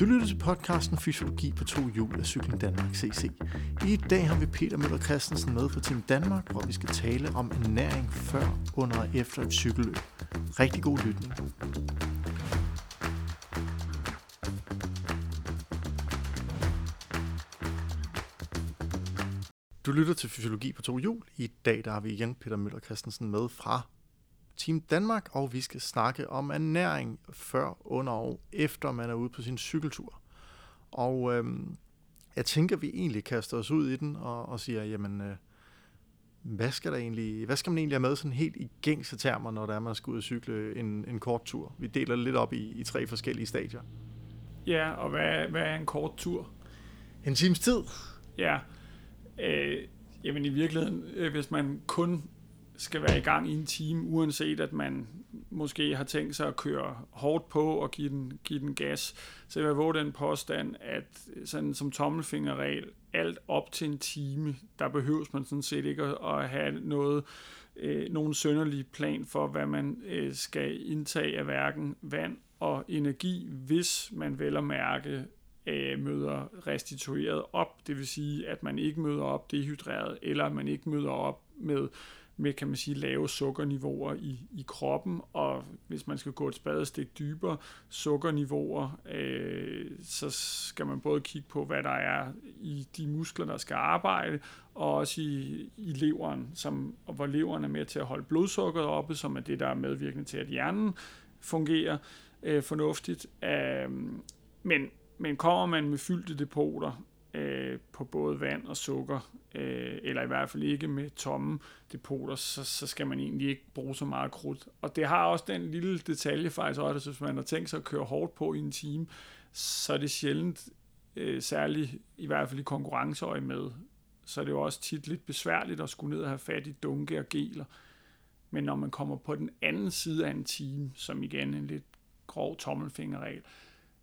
Du lytter til podcasten Fysiologi på to hjul af Cykling Danmark CC. I dag har vi Peter Møller Christensen med fra Team Danmark, hvor vi skal tale om ernæring før, under og efter et cykelløb. Rigtig god lytning. Du lytter til Fysiologi på to hjul. I dag der har vi igen Peter Møller Christensen med fra Team Danmark, og vi skal snakke om ernæring før, under og efter man er ude på sin cykeltur. Og øhm, jeg tænker, vi egentlig kaster os ud i den og, og siger, jamen, øh, hvad skal, der egentlig, hvad skal man egentlig have med sådan helt i gængse termer, når der er, man skal ud og cykle en, en kort tur? Vi deler det lidt op i, i tre forskellige stadier. Ja, og hvad, hvad er en kort tur? En times tid. Ja, øh, jamen i virkeligheden, øh, hvis man kun skal være i gang i en time, uanset at man måske har tænkt sig at køre hårdt på og give den, give den gas. Så jeg vil våge den påstand, at sådan som tommelfingerregel, alt op til en time, der behøves man sådan set ikke at, have noget, øh, nogen sønderlig plan for, hvad man øh, skal indtage af hverken vand og energi, hvis man vel at mærke øh, møder restitueret op, det vil sige, at man ikke møder op dehydreret, eller at man ikke møder op med med, kan man sige, lave sukkerniveauer i, i kroppen, og hvis man skal gå et spadestik dybere, sukkerniveauer, øh, så skal man både kigge på, hvad der er i de muskler, der skal arbejde, og også i, i leveren, som, og hvor leveren er med til at holde blodsukkeret oppe, som er det, der er medvirkende til, at hjernen fungerer øh, fornuftigt. Øh, men, men kommer man med fyldte depoter, øh, på både vand og sukker, øh, eller i hvert fald ikke med tomme depoter, så, så skal man egentlig ikke bruge så meget krudt. Og det har også den lille detalje faktisk også, hvis man har tænkt sig at køre hårdt på i en time, så er det sjældent, øh, særligt i hvert fald i konkurrenceøje med, så er det jo også tit lidt besværligt at skulle ned og have fat i dunke og geler. Men når man kommer på den anden side af en time, som igen en lidt grov tommelfingerregel,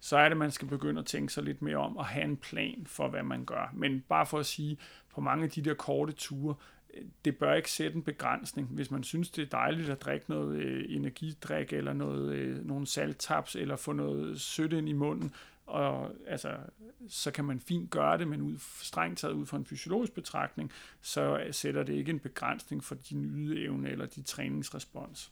så er det, at man skal begynde at tænke sig lidt mere om og have en plan for, hvad man gør. Men bare for at sige, på mange af de der korte ture, øh, det bør ikke sætte en begrænsning. Hvis man synes, det er dejligt at drikke noget øh, energidrik, eller noget, øh, nogle salttaps, eller få noget sødt ind i munden, og, altså, så kan man fint gøre det, men ud, strengt taget ud fra en fysiologisk betragtning, så øh, sætter det ikke en begrænsning for din ydeevne eller din træningsrespons.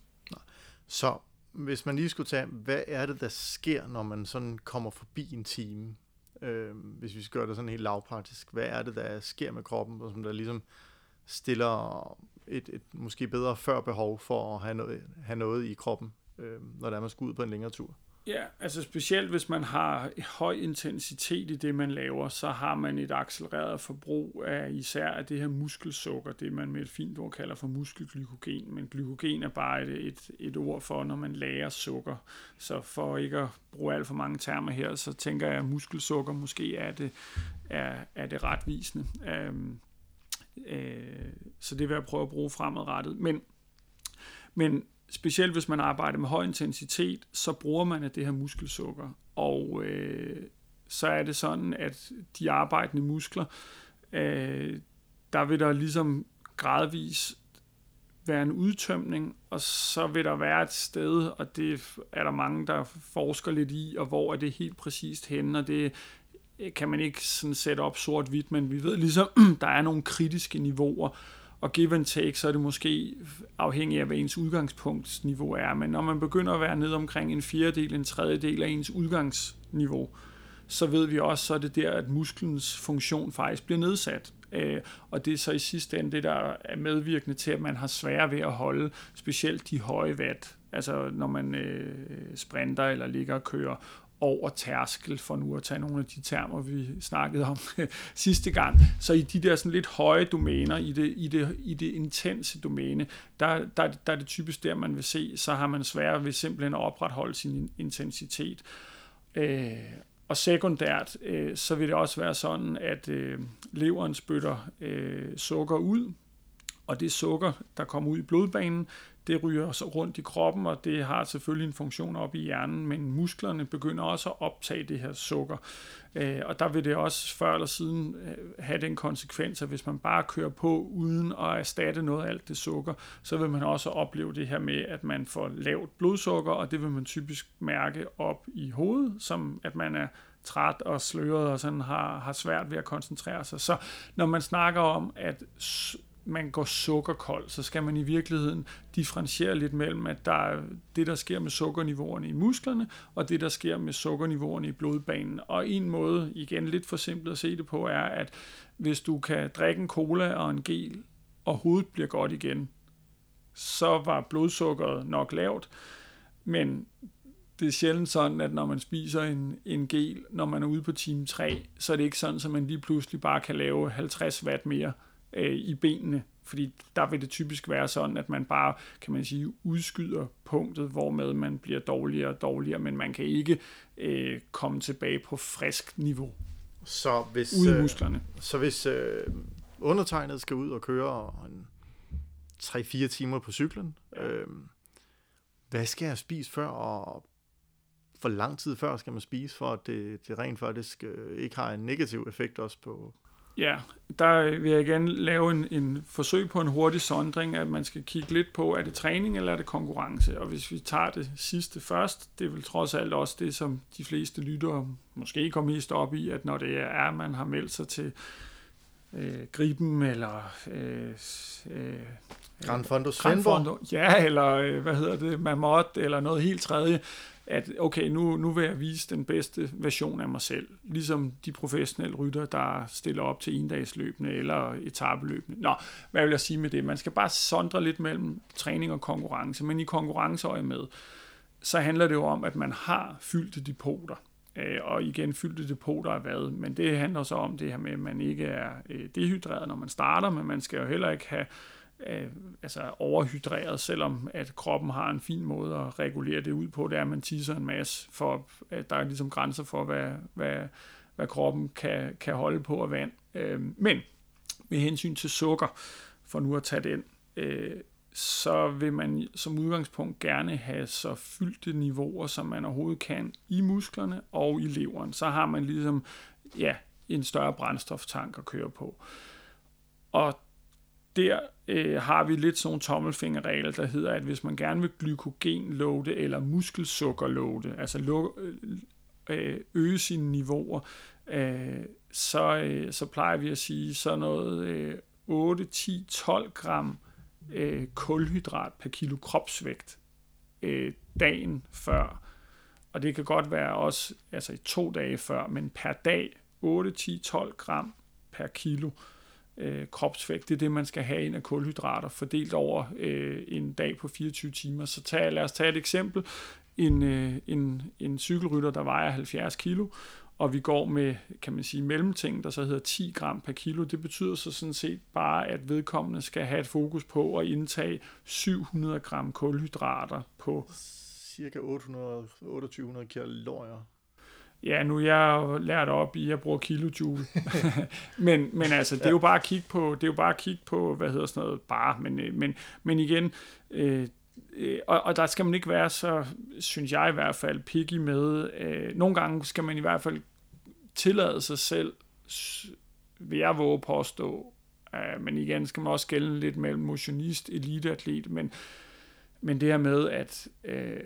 Så hvis man lige skulle tage, hvad er det, der sker, når man sådan kommer forbi en time? Øh, hvis vi skal gøre det sådan helt lavpraktisk. Hvad er det, der sker med kroppen, og som der ligesom stiller et, et måske bedre før behov for at have noget, have noget i kroppen, øh, når der er, man skal ud på en længere tur? Ja, altså specielt hvis man har høj intensitet i det, man laver, så har man et accelereret forbrug af især af det her muskelsukker, det man med et fint ord kalder for muskelglykogen. Men glykogen er bare et, et, et ord for, når man lærer sukker. Så for ikke at bruge alt for mange termer her, så tænker jeg, at muskelsukker måske er det, er, er det retvisende. Øhm, øh, så det vil jeg prøve at bruge fremadrettet. Men, men specielt hvis man arbejder med høj intensitet, så bruger man af det her muskelsukker. Og øh, så er det sådan, at de arbejdende muskler, øh, der vil der ligesom gradvis være en udtømning, og så vil der være et sted, og det er der mange, der forsker lidt i, og hvor er det helt præcist henne, og det kan man ikke sådan sætte op sort-hvidt, men vi ved ligesom, der er nogle kritiske niveauer, og give and take, så er det måske afhængigt af, hvad ens udgangspunktsniveau er. Men når man begynder at være ned omkring en fjerdedel, en tredjedel af ens udgangsniveau, så ved vi også, så er det der, at musklens funktion faktisk bliver nedsat. Øh, og det er så i sidste ende det, der er medvirkende til, at man har svære ved at holde specielt de høje watt, altså når man øh, sprinter eller ligger og kører over tærskel, for nu at tage nogle af de termer, vi snakkede om sidste gang. Så i de der sådan lidt høje domæner, i det, i det, i det intense domæne, der, der, der er det typisk der, man vil se, så har man svært ved simpelthen at opretholde sin intensitet. Øh, og sekundært, øh, så vil det også være sådan, at øh, leveren spytter øh, sukker ud, og det sukker, der kommer ud i blodbanen, det ryger så rundt i kroppen, og det har selvfølgelig en funktion op i hjernen, men musklerne begynder også at optage det her sukker. Øh, og der vil det også før eller siden øh, have den konsekvens, at hvis man bare kører på uden at erstatte noget af alt det sukker, så vil man også opleve det her med, at man får lavt blodsukker, og det vil man typisk mærke op i hovedet, som at man er træt og sløret og sådan har, har svært ved at koncentrere sig. Så når man snakker om, at man går sukkerkold, så skal man i virkeligheden differentiere lidt mellem, at der er det, der sker med sukkerniveauerne i musklerne, og det, der sker med sukkerniveauerne i blodbanen. Og en måde, igen lidt for simpelt at se det på, er, at hvis du kan drikke en cola og en gel, og hovedet bliver godt igen, så var blodsukkeret nok lavt, men det er sjældent sådan, at når man spiser en, en gel, når man er ude på time 3, så er det ikke sådan, at man lige pludselig bare kan lave 50 watt mere øh, i benene, fordi der vil det typisk være sådan, at man bare, kan man sige, udskyder punktet, hvormed man bliver dårligere og dårligere, men man kan ikke øh, komme tilbage på frisk niveau. Så hvis, ude i musklerne. Øh, så hvis øh, undertegnet skal ud og køre en 3-4 timer på cyklen, ja. øh, hvad skal jeg spise før, og hvor lang tid før skal man spise, for at det, det rent faktisk øh, ikke har en negativ effekt også på, Ja, der vil jeg igen lave en, en forsøg på en hurtig sondring, at man skal kigge lidt på, er det træning eller er det konkurrence? Og hvis vi tager det sidste først, det er vel trods alt også det, som de fleste lyttere måske går mest op i, at når det er, at man har meldt sig til øh, Griben eller øh, øh, Grand Fondo Svendborg. Ja, eller øh, hvad hedder det, Mamot, eller noget helt tredje, at okay, nu, nu vil jeg vise den bedste version af mig selv. Ligesom de professionelle rytter, der stiller op til endagsløbende eller etabeløbende. Nå, hvad vil jeg sige med det? Man skal bare sondre lidt mellem træning og konkurrence, men i konkurrenceøje med, så handler det jo om, at man har fyldte depoter. Øh, og igen, fyldte depoter er hvad? Men det handler så om det her med, at man ikke er øh, dehydreret, når man starter, men man skal jo heller ikke have øh, altså overhydreret, selvom at kroppen har en fin måde at regulere det ud på, det er, at man tisser en masse, for at der er ligesom grænser for, hvad, hvad, hvad kroppen kan, kan holde på af vand. Øh, men med hensyn til sukker, for nu at tage den, øh, så vil man som udgangspunkt gerne have så fyldte niveauer, som man overhovedet kan i musklerne og i leveren. Så har man ligesom ja, en større brændstoftank at køre på. Og der øh, har vi lidt sådan en tommelfingerregel, der hedder, at hvis man gerne vil glykogenlåde eller muskelsukkerlåde, altså lo, øh, øh, øge sine niveauer, øh, så, øh, så plejer vi at sige sådan noget øh, 8, 10, 12 gram øh, kulhydrat per kilo kropsvægt øh, dagen før. Og det kan godt være også altså i to dage før, men per dag 8, 10, 12 gram per kilo. Øh, øh, kropsvægt. Det er det, man skal have ind af kulhydrater, fordelt over øh, en dag på 24 timer. Så tag, lad os tage et eksempel. En, øh, en, en cykelrytter, der vejer 70 kilo, og vi går med, kan man sige, mellemting, der så hedder 10 gram per kilo. Det betyder så sådan set bare, at vedkommende skal have et fokus på at indtage 700 gram kulhydrater på cirka 800-2800 kalorier Ja, nu er jeg lært op i, at jeg bruger kilojoule. men, men altså, det er jo bare at kigge på, det er jo bare at kigge på, hvad hedder sådan noget, bare, men, øh, men, men igen, øh, øh, og, og der skal man ikke være så, synes jeg i hvert fald, picky med. Øh, nogle gange skal man i hvert fald tillade sig selv, vil jeg våge påstå, øh, men igen skal man også gælde lidt mellem motionist, eliteatlet, men, men det her med, at øh,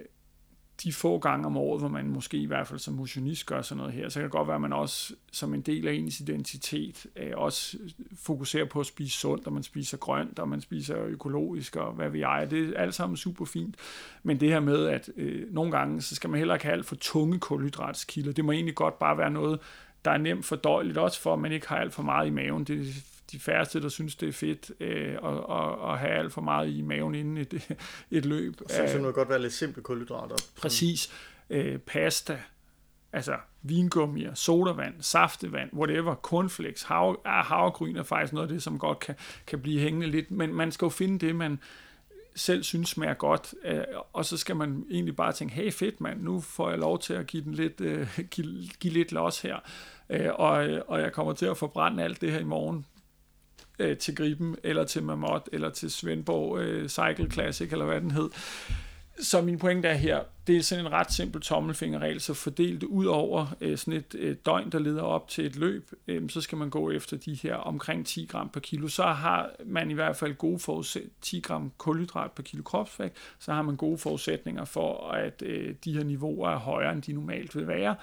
de få gange om året, hvor man måske i hvert fald som motionist gør sådan noget her, så kan det godt være, at man også som en del af ens identitet øh, også fokuserer på at spise sundt, og man spiser grønt, og man spiser økologisk, og hvad vi jeg. Det er alt sammen super fint. Men det her med, at øh, nogle gange, så skal man heller ikke have alt for tunge kulhydratskilder. Det må egentlig godt bare være noget, der er nemt fordøjeligt, også for at man ikke har alt for meget i maven. Det de færreste, der synes, det er fedt øh, at, at, at have alt for meget i maven inden et, et løb. Så, så det godt være lidt simple kulhydrater. Præcis. Øh, pasta, altså vingummier, sodavand, saftevand, whatever, cornflakes, hav, havregryn er faktisk noget af det, som godt kan, kan blive hængende lidt, men man skal jo finde det, man selv synes smager godt, øh, og så skal man egentlig bare tænke, hey fedt mand, nu får jeg lov til at give den lidt, øh, give, give lidt los her, øh, og, og jeg kommer til at forbrænde alt det her i morgen, øh, til Griben, eller til Mamot, eller til Svendborg øh, Cycle Classic, eller hvad den hed. Så min pointe er her, det er sådan en ret simpel tommelfingerregel, så fordelt ud over øh, sådan et øh, døgn, der leder op til et løb, øh, så skal man gå efter de her omkring 10 gram per kilo. Så har man i hvert fald gode forudsætninger, 10 gram kulhydrat per kilo kropsvægt, så har man gode forudsætninger for, at øh, de her niveauer er højere, end de normalt vil være.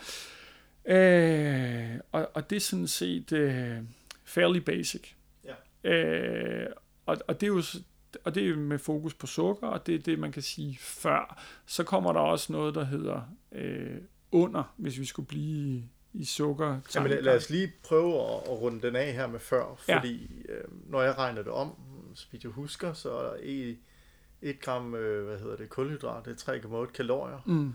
Øh, og, og det er sådan set øh, fairly basic. Øh, og, og det er jo og det er med fokus på sukker, og det er det, man kan sige før. Så kommer der også noget, der hedder øh, under, hvis vi skulle blive i sukker. Jamen, lad, lad os lige prøve at, at runde den af her med før, fordi ja. øh, når jeg regner det om, så vidt jeg husker, så er der 1 gram øh, hvad hedder det, kulhydrat, det er 3,8 kalorier. Mm.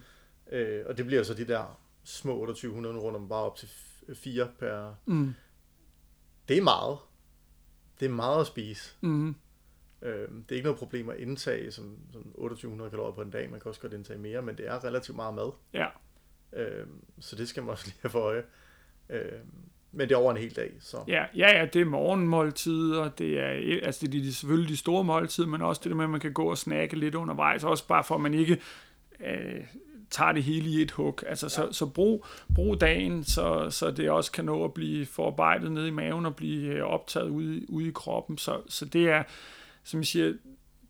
Øh, og det bliver så de der små 2800 runder bare op til 4 per... Mm. Det er meget. Det er meget at spise. Mm. Øh, det er ikke noget problem at indtage som, som 2800 kalorier på en dag. Man kan også godt indtage mere, men det er relativt meget mad. Ja. Øh, så det skal man også lige have for øje. Øh, men det er over en hel dag. Så. Ja, ja, ja, det er morgenmåltider, det er, altså det er selvfølgelig de store måltider, men også det der med, at man kan gå og snakke lidt undervejs, også bare for, at man ikke øh, tager det hele i et hug. Altså, så, så brug, brug dagen, så, så det også kan nå at blive forarbejdet ned i maven og blive øh, optaget ude, ude i kroppen. Så, så det er, som jeg siger,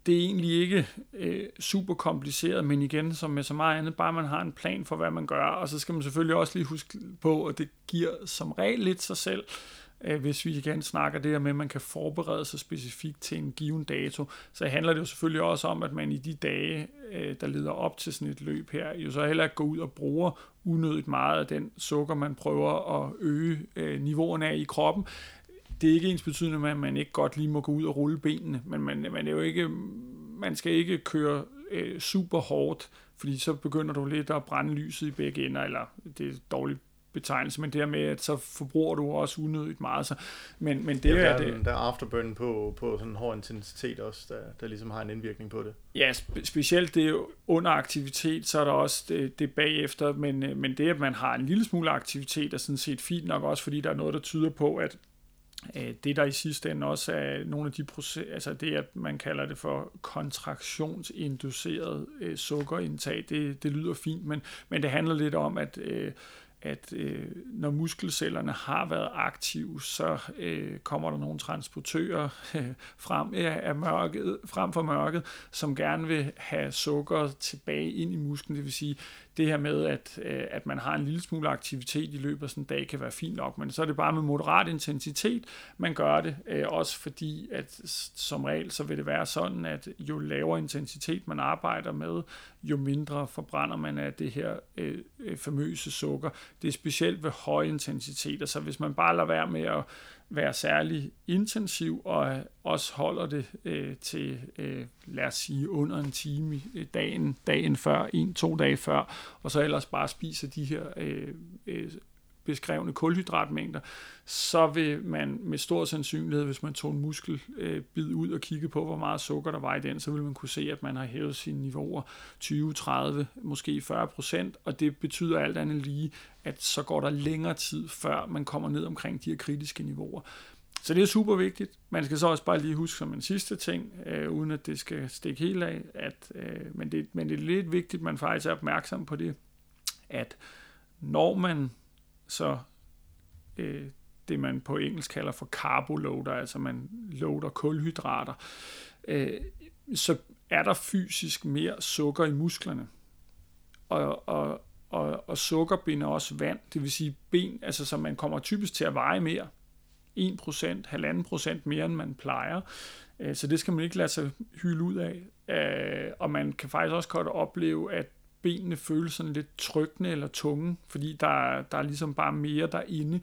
det er egentlig ikke øh, super kompliceret, men igen, som med så meget andet, bare man har en plan for, hvad man gør, og så skal man selvfølgelig også lige huske på, at det giver som regel lidt sig selv, Øh, hvis vi igen snakker det her med, at man kan forberede sig specifikt til en given dato, så handler det jo selvfølgelig også om, at man i de dage, øh, der leder op til sådan et løb her, jo så heller ikke går ud og bruger unødigt meget af den sukker, man prøver at øge øh, niveauerne af i kroppen, det er ikke ens betydende med, at man ikke godt lige må gå ud og rulle benene, men man, man, er jo ikke, man skal ikke køre øh, super hårdt, fordi så begynder du lidt at brænde lyset i begge ender, eller det er dårligt betegnelse, men det her med, at så forbruger du også unødigt meget. Så, men, men det ja, der er det. Der er afterburn på, på sådan en hård intensitet også, der, der ligesom har en indvirkning på det. Ja, spe- specielt det under aktivitet, så er der også det, det bagefter, men, øh, men det, at man har en lille smule aktivitet, er sådan set fint nok også, fordi der er noget, der tyder på, at Øh, det der i sidste ende også er nogle af de processer, altså det, at man kalder det for kontraktionsinduceret øh, sukkerindtag, det, det lyder fint, men, men det handler lidt om, at øh, at øh, når muskelcellerne har været aktive, så øh, kommer der nogle transportører øh, frem af mørket, frem for mørket, som gerne vil have sukker tilbage ind i musklen. Det vil sige, det her med, at, øh, at man har en lille smule aktivitet i løbet af sådan en dag, kan være fint nok, men så er det bare med moderat intensitet, man gør det. Øh, også fordi, at som regel, så vil det være sådan, at jo lavere intensitet man arbejder med, jo mindre forbrænder man af det her øh, øh famøse sukker. Det er specielt ved høje intensiteter, så hvis man bare lader være med at være særlig intensiv og øh, også holder det øh, til, øh, lad os sige, under en time øh, dagen, dagen før, en, to dage før, og så ellers bare spiser de her øh, øh, beskrevne kulhydratmængder, så vil man med stor sandsynlighed, hvis man tog en muskelbid øh, ud og kiggede på, hvor meget sukker der var i den, så vil man kunne se, at man har hævet sine niveauer 20, 30, måske 40 procent, og det betyder alt andet lige, at så går der længere tid, før man kommer ned omkring de her kritiske niveauer. Så det er super vigtigt. Man skal så også bare lige huske som en sidste ting, øh, uden at det skal stikke helt af, at, øh, men, det, men det er lidt vigtigt, at man faktisk er opmærksom på det, at når man så øh, det, man på engelsk kalder for carboloader, altså man loader kulhydrater, øh, så er der fysisk mere sukker i musklerne. Og, og, og, og sukker binder også vand, det vil sige ben, altså så man kommer typisk til at veje mere. 1%, 1,5% mere, end man plejer. Øh, så det skal man ikke lade sig hylde ud af. Øh, og man kan faktisk også godt opleve, at benene føles sådan lidt trykkende eller tunge, fordi der, der er ligesom bare mere derinde.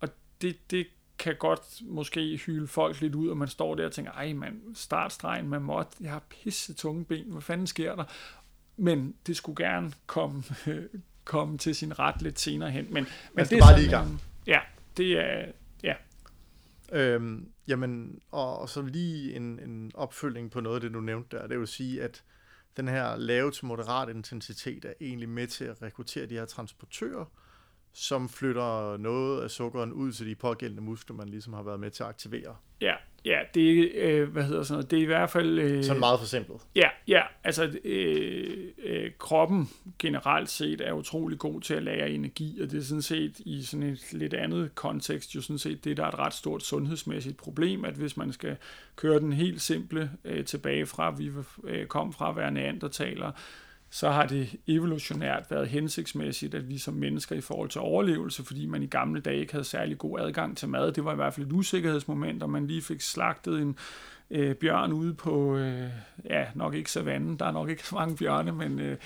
Og det, det kan godt måske hylde folk lidt ud, og man står der og tænker, ej mand, startstregen med mod, jeg har pisse tunge ben, hvad fanden sker der? Men det skulle gerne komme, komme til sin ret lidt senere hen. Men, men det er bare lige i gang. Ja, det er, ja. Øhm, jamen, og, og så lige en, en opfølging på noget af det, du nævnte der, det vil sige, at den her lave til moderat intensitet er egentlig med til at rekruttere de her transportører, som flytter noget af sukkeren ud til de pågældende muskler, man ligesom har været med til at aktivere. Ja, Ja, det er, øh, hvad hedder sådan noget, det er i hvert fald... Øh, sådan meget for simpelt. Ja, ja, altså øh, øh, kroppen generelt set er utrolig god til at lære energi, og det er sådan set i sådan et lidt andet kontekst jo sådan set det, der er et ret stort sundhedsmæssigt problem, at hvis man skal køre den helt simple øh, tilbage fra, vi øh, kom fra at være neandertalere, så har det evolutionært været hensigtsmæssigt, at vi som mennesker i forhold til overlevelse, fordi man i gamle dage ikke havde særlig god adgang til mad, det var i hvert fald et usikkerhedsmoment, og man lige fik slagtet en øh, bjørn ude på, øh, ja, nok ikke savannen, der er nok ikke så mange bjørne, men øh,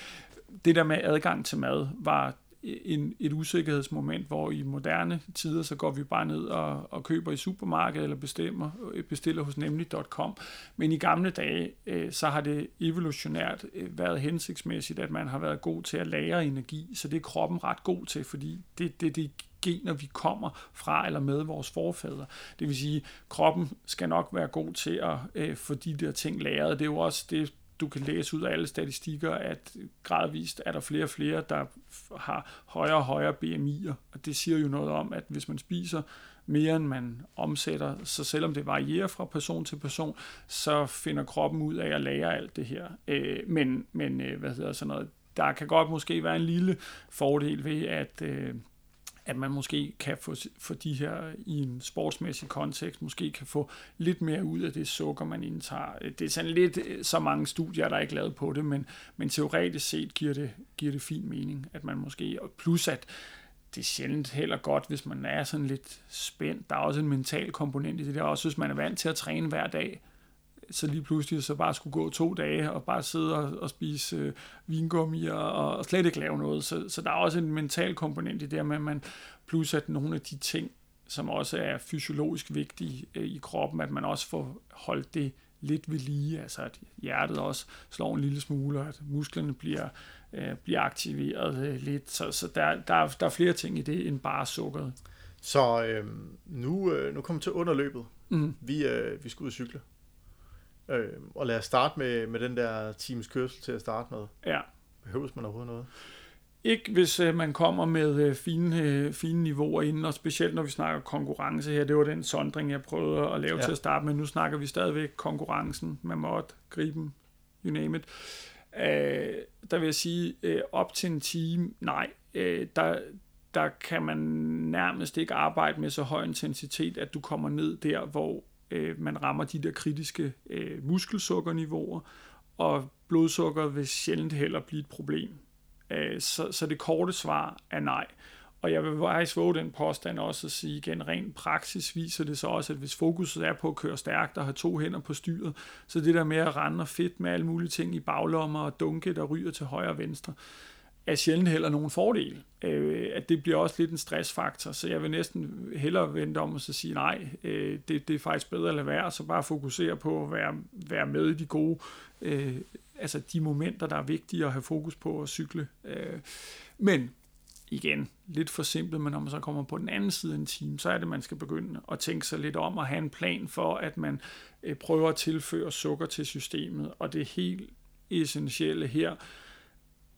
det der med adgang til mad var en, et usikkerhedsmoment, hvor i moderne tider, så går vi bare ned og, og køber i supermarkedet eller bestemmer, øh, bestiller hos nemlig.com. Men i gamle dage, øh, så har det evolutionært øh, været hensigtsmæssigt, at man har været god til at lære energi, så det er kroppen ret god til, fordi det, det, det gener, vi kommer fra eller med vores forfædre. Det vil sige, kroppen skal nok være god til at øh, få de der ting læret. Det er jo også det, du kan læse ud af alle statistikker, at gradvist er der flere og flere, der har højere og højere BMI'er. Og det siger jo noget om, at hvis man spiser mere end man omsætter, så selvom det varierer fra person til person, så finder kroppen ud af at lære alt det her. Øh, men, men øh, hvad hedder sådan noget, der kan godt måske være en lille fordel ved, at øh, at man måske kan få, få de her i en sportsmæssig kontekst, måske kan få lidt mere ud af det sukker, man indtager. Øh, det er sådan lidt øh, så mange studier, der er ikke lavet på det, men, men teoretisk set giver det, giver det fin mening, at man måske, og plus at det er sjældent heller godt, hvis man er sådan lidt spændt. Der er også en mental komponent i det der, også hvis man er vant til at træne hver dag, så lige pludselig så bare skulle gå to dage og bare sidde og, og spise øh, vingummi og, og slet ikke lave noget. Så, så der er også en mental komponent i det med, at man plus at nogle af de ting, som også er fysiologisk vigtige øh, i kroppen, at man også får holdt det lidt ved lige, altså at hjertet også slår en lille smule, og at musklerne bliver, øh, bliver aktiveret øh, lidt. Så, så der, der, er, der er flere ting i det end bare sukkeret. Så øh, nu, øh, nu kommer vi til underløbet. Mm. Vi, øh, vi skal ud og cykle. Øh, og lad os starte med, med den der times kørsel til at starte med. Ja. Behøves man overhovedet noget? Ikke hvis øh, man kommer med øh, fine, øh, fine niveauer inden, og specielt når vi snakker konkurrence her. Det var den sondring, jeg prøvede at lave ja. til at starte med. Nu snakker vi stadigvæk konkurrencen med mod, griben, you name it. Øh, der vil jeg sige, øh, op til en time, nej, øh, der, der kan man nærmest ikke arbejde med så høj intensitet, at du kommer ned der, hvor øh, man rammer de der kritiske øh, muskelsukkerniveauer, og blodsukker vil sjældent heller blive et problem. Øh, så, så det korte svar er nej. Og jeg vil faktisk våge den påstand også at sige igen, rent praksis viser det så også, at hvis fokuset er på at køre stærkt og have to hænder på styret, så det der med at rende og fedt med alle mulige ting i baglommer og dunke, der ryger til højre og venstre, er sjældent heller nogen fordel. Øh, at det bliver også lidt en stressfaktor, så jeg vil næsten hellere vente om og så sige, nej, øh, det, det er faktisk bedre at lade være, så bare fokusere på at være, være med i de gode, øh, altså de momenter, der er vigtige at have fokus på at cykle. Øh, men igen, lidt for simpelt, men når man så kommer på den anden side af en time, så er det, man skal begynde at tænke sig lidt om og have en plan for, at man øh, prøver at tilføre sukker til systemet, og det helt essentielle her,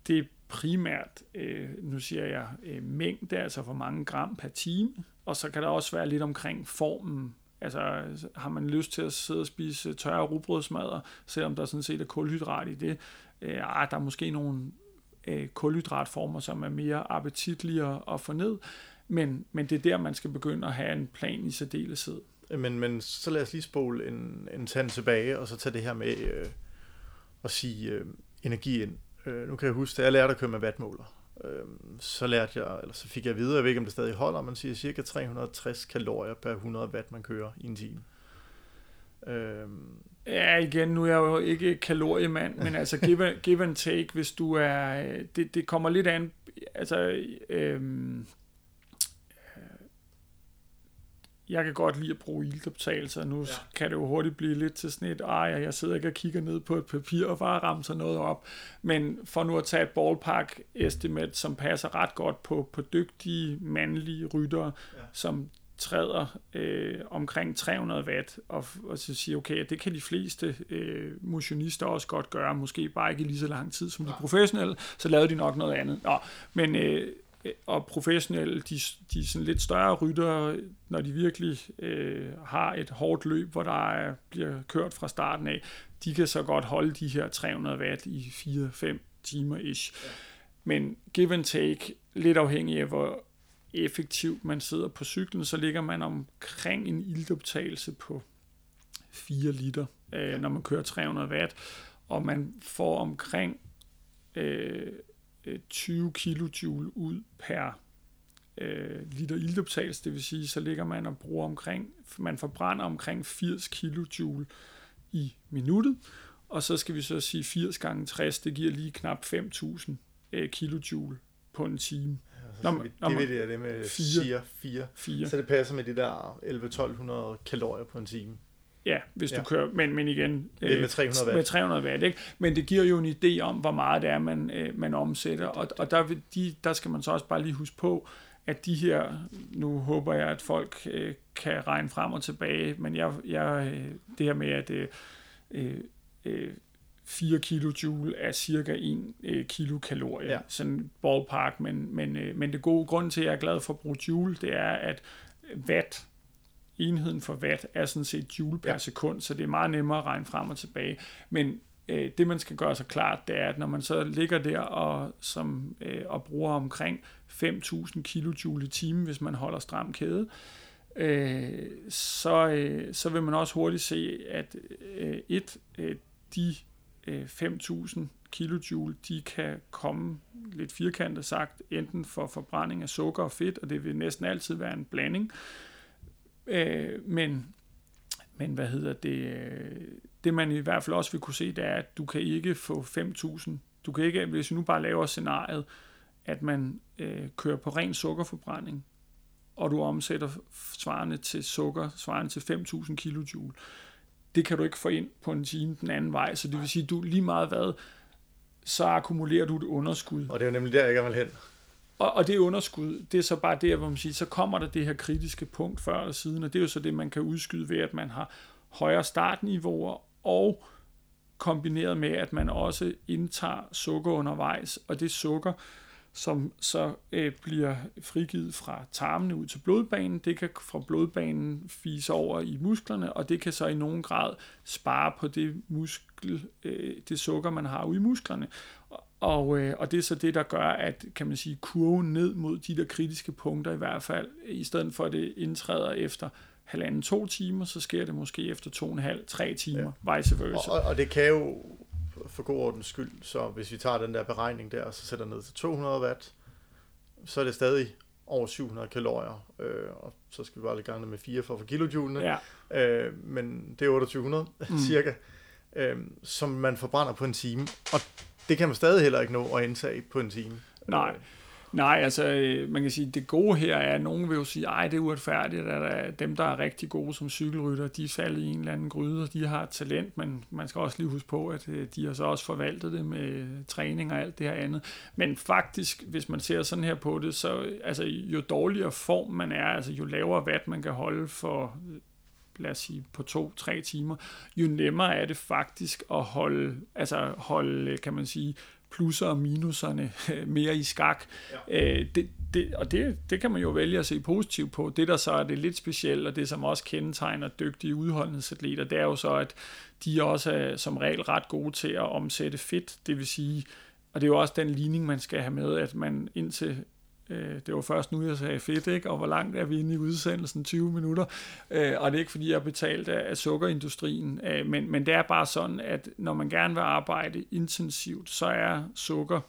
det er primært, øh, nu siger jeg øh, mængde, altså hvor mange gram per time, og så kan der også være lidt omkring formen. Altså har man lyst til at sidde og spise tørre rugbrødsmadder, selvom der sådan set er kulhydrat i det. Øh, ah, der er måske nogle øh, kulhydratformer, som er mere appetitlige at få ned, men, men det er der, man skal begynde at have en plan i særdeleshed. Men, men så lad os lige spole en, en tand tilbage, og så tage det her med øh, at sige øh, energi ind. Øh, nu kan jeg huske, da jeg lærte at køre med vatmåler, øh, så lærte jeg, eller så fik jeg videre, jeg ved ikke om det stadig holder, man siger cirka 360 kalorier per 100 watt, man kører i en time. Øh, Ja, igen, nu er jeg jo ikke kaloriemand, men altså give, give and take, hvis du er, det, det kommer lidt an, altså, øhm, jeg kan godt lide at bruge iltoptagelser. Nu ja. kan det jo hurtigt blive lidt til sådan et, ej, jeg sidder ikke og kigger ned på et papir og bare ramser noget op. Men for nu at tage et ballpark estimate, som passer ret godt på, på dygtige mandlige ryttere, ja. som træder øh, omkring 300 watt, og, og så siger, okay, det kan de fleste øh, motionister også godt gøre, måske bare ikke i lige så lang tid som de professionelle, så lavede de nok noget andet. Nå, men øh, og professionelle, de, de sådan lidt større rytter, når de virkelig øh, har et hårdt løb, hvor der er, bliver kørt fra starten af, de kan så godt holde de her 300 watt i 4-5 timer ish. Ja. Men give and take, lidt afhængig af hvor effektivt man sidder på cyklen, så ligger man omkring en iltoptagelse på 4 liter, øh, når man kører 300 watt, og man får omkring øh, 20 kilojoule ud per øh, liter iltoptagelse, det vil sige, så ligger man og bruger omkring, man forbrænder omkring 80 kilojoule i minuttet, og så skal vi så sige 80 gange 60, det giver lige knap 5.000 øh, kilojoule på en time. Ja, når, vi dividerer det med 4, 4, 4, så det passer med de der 11-1200 kalorier på en time. Ja, hvis ja. du kører, men, men igen... Det er med 300 watt. Med 300 watt, ikke? Men det giver jo en idé om, hvor meget det er, man, øh, man omsætter, og, og der, de, der skal man så også bare lige huske på, at de her, nu håber jeg, at folk øh, kan regne frem og tilbage, men jeg, jeg, øh, det her med, at øh, øh, 4 kilojoule er cirka 1 øh, kilokalorie, ja. sådan ballpark, men, men, øh, men det gode grund til, at jeg er glad for at bruge joule, det er, at watt, enheden for watt, er sådan set joule per ja. sekund, så det er meget nemmere at regne frem og tilbage. Men øh, det man skal gøre sig klart, det er, at når man så ligger der og, som, øh, og bruger omkring 5.000 kJ i timen, hvis man holder stram kæde, øh, så, øh, så vil man også hurtigt se, at øh, et, øh, de øh, 5.000 kJ, de kan komme lidt firkantet sagt, enten for forbrænding af sukker og fedt, og det vil næsten altid være en blanding, øh, men men hvad hedder det? Det man i hvert fald også vil kunne se, det er, at du kan ikke få 5.000. Du kan ikke, hvis vi nu bare laver scenariet, at man øh, kører på ren sukkerforbrænding, og du omsætter svarende til sukker, svarende til 5.000 kJ. Det kan du ikke få ind på en time den anden vej, så det vil sige, at du lige meget hvad, så akkumulerer du et underskud. Og det er jo nemlig der, jeg gerne vil hen. Og, og det underskud, det er så bare der, hvor man siger, så kommer der det her kritiske punkt før eller siden, og det er jo så det, man kan udskyde ved, at man har højere startniveauer, og kombineret med, at man også indtager sukker undervejs, og det sukker, som så øh, bliver frigivet fra tarmene ud til blodbanen. Det kan fra blodbanen fise over i musklerne, og det kan så i nogen grad spare på det muskel, øh, det sukker, man har ude i musklerne. Og, øh, og det er så det, der gør, at kan man sige, kurven ned mod de der kritiske punkter i hvert fald, i stedet for at det indtræder efter halvanden to timer, så sker det måske efter to og en halv, tre timer, ja. vice versa. Og, og det kan jo for god ordens skyld, så hvis vi tager den der beregning der, og så sætter ned til 200 watt, så er det stadig over 700 kalorier, øh, og så skal vi bare lidt gange med 4 for at få kilojulene, ja. øh, men det er 2800 mm. cirka, øh, som man forbrænder på en time, og det kan man stadig heller ikke nå at indtage på en time. Nej, Nej, altså øh, man kan sige, det gode her er, at nogen vil jo sige, ej det er uretfærdigt, at dem, der er rigtig gode som cykelrytter, de er faldet i en eller anden gryde, og de har talent, men man skal også lige huske på, at øh, de har så også forvaltet det med øh, træning og alt det her andet. Men faktisk, hvis man ser sådan her på det, så altså, jo dårligere form man er, altså jo lavere vat man kan holde for lad os sige, på to-tre timer, jo nemmere er det faktisk at holde, altså holde, kan man sige, plusser og minuserne mere i skak. Ja. Øh, det, det, og det, det kan man jo vælge at se positivt på. Det, der så er det lidt specielt, og det, som også kendetegner dygtige udholdenhedsatleter, det er jo så, at de også er som regel ret gode til at omsætte fedt. Det vil sige, og det er jo også den ligning, man skal have med, at man indtil Øh, det var først nu, jeg sagde fedt, ikke? og hvor langt er vi inde i udsendelsen? 20 minutter. Øh, og det er ikke, fordi jeg er betalt af, sukkerindustrien, øh, men, men det er bare sådan, at når man gerne vil arbejde intensivt, så er sukker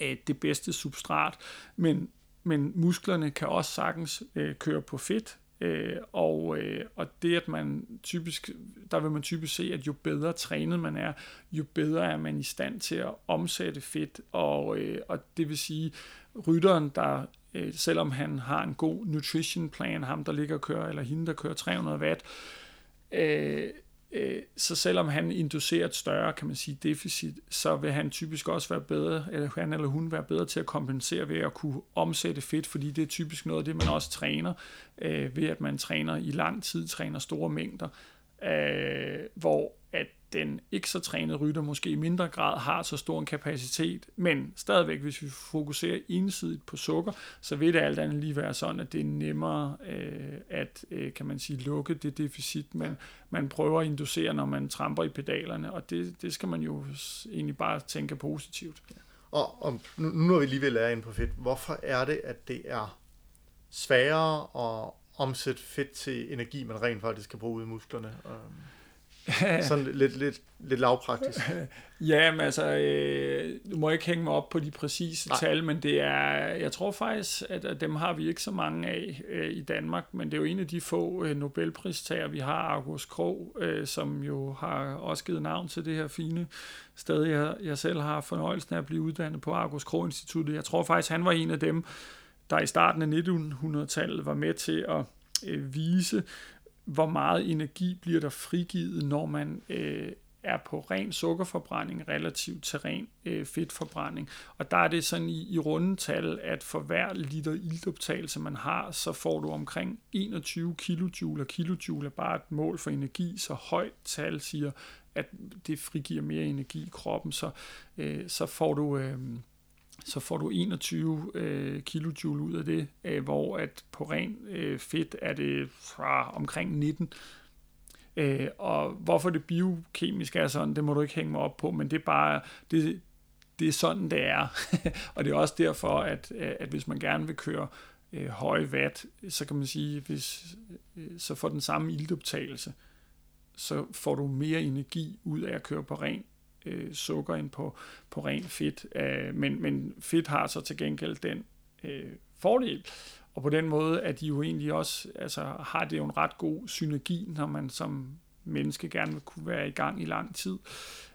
øh, det bedste substrat, men, men musklerne kan også sagtens øh, køre på fedt, Øh, og, øh, og det, at man typisk, der vil man typisk se, at jo bedre trænet man er, jo bedre er man i stand til at omsætte fedt, og, øh, og det vil sige, rytteren, der øh, selvom han har en god nutrition plan, ham der ligger og kører, eller hende der kører 300 watt, øh, øh, så selvom han inducerer et større, kan man sige, deficit, så vil han typisk også være bedre, eller han eller hun være bedre til at kompensere ved at kunne omsætte fedt, fordi det er typisk noget af det, man også træner, øh, ved at man træner i lang tid, træner store mængder, øh, hvor at den ikke så trænede rytter måske i mindre grad har så stor en kapacitet, men stadigvæk, hvis vi fokuserer ensidigt på sukker, så vil det alt andet lige være sådan, at det er nemmere øh, at, øh, kan man sige, lukke det deficit, man, man prøver at inducere, når man tramper i pedalerne, og det, det skal man jo egentlig bare tænke positivt. Og, og nu, nu vi lige ved lære ind på fedt. Hvorfor er det, at det er sværere at omsætte fedt til energi, man rent faktisk kan bruge i musklerne? Øhm. Sådan lidt, lidt, lidt lavpraktisk. ja, men altså, øh, du må ikke hænge mig op på de præcise Nej. tal, men det er, jeg tror faktisk, at, at dem har vi ikke så mange af øh, i Danmark, men det er jo en af de få øh, Nobelpristager, vi har, August Krog, øh, som jo har også givet navn til det her fine sted, jeg, jeg selv har fornøjelsen af at blive uddannet på August Krog Instituttet. Jeg tror faktisk, han var en af dem, der i starten af 1900-tallet var med til at øh, vise, hvor meget energi bliver der frigivet, når man øh, er på ren sukkerforbrænding relativt til ren øh, fedtforbrænding. Og der er det sådan i, i rundetal, at for hver liter iltoptagelse, man har, så får du omkring 21 kilojoule, og kilojoule er bare et mål for energi, så højt tal siger, at det frigiver mere energi i kroppen, så, øh, så får du... Øh, så får du 21 øh, kilojoule ud af det, øh, hvor at på ren øh, fedt er det fra omkring 19. Øh, og hvorfor det biokemisk er sådan, det må du ikke hænge mig op på, men det er bare, det, det er sådan, det er. og det er også derfor, at, øh, at hvis man gerne vil køre øh, høje watt, så kan man sige, hvis øh, så får den samme iltoptagelse, så får du mere energi ud af at køre på ren øh, sukker end på, på ren fedt. Øh, men, men fedt har så til gengæld den øh, fordel, og på den måde at de jo egentlig også, altså har det jo en ret god synergi, når man som menneske gerne vil kunne være i gang i lang tid.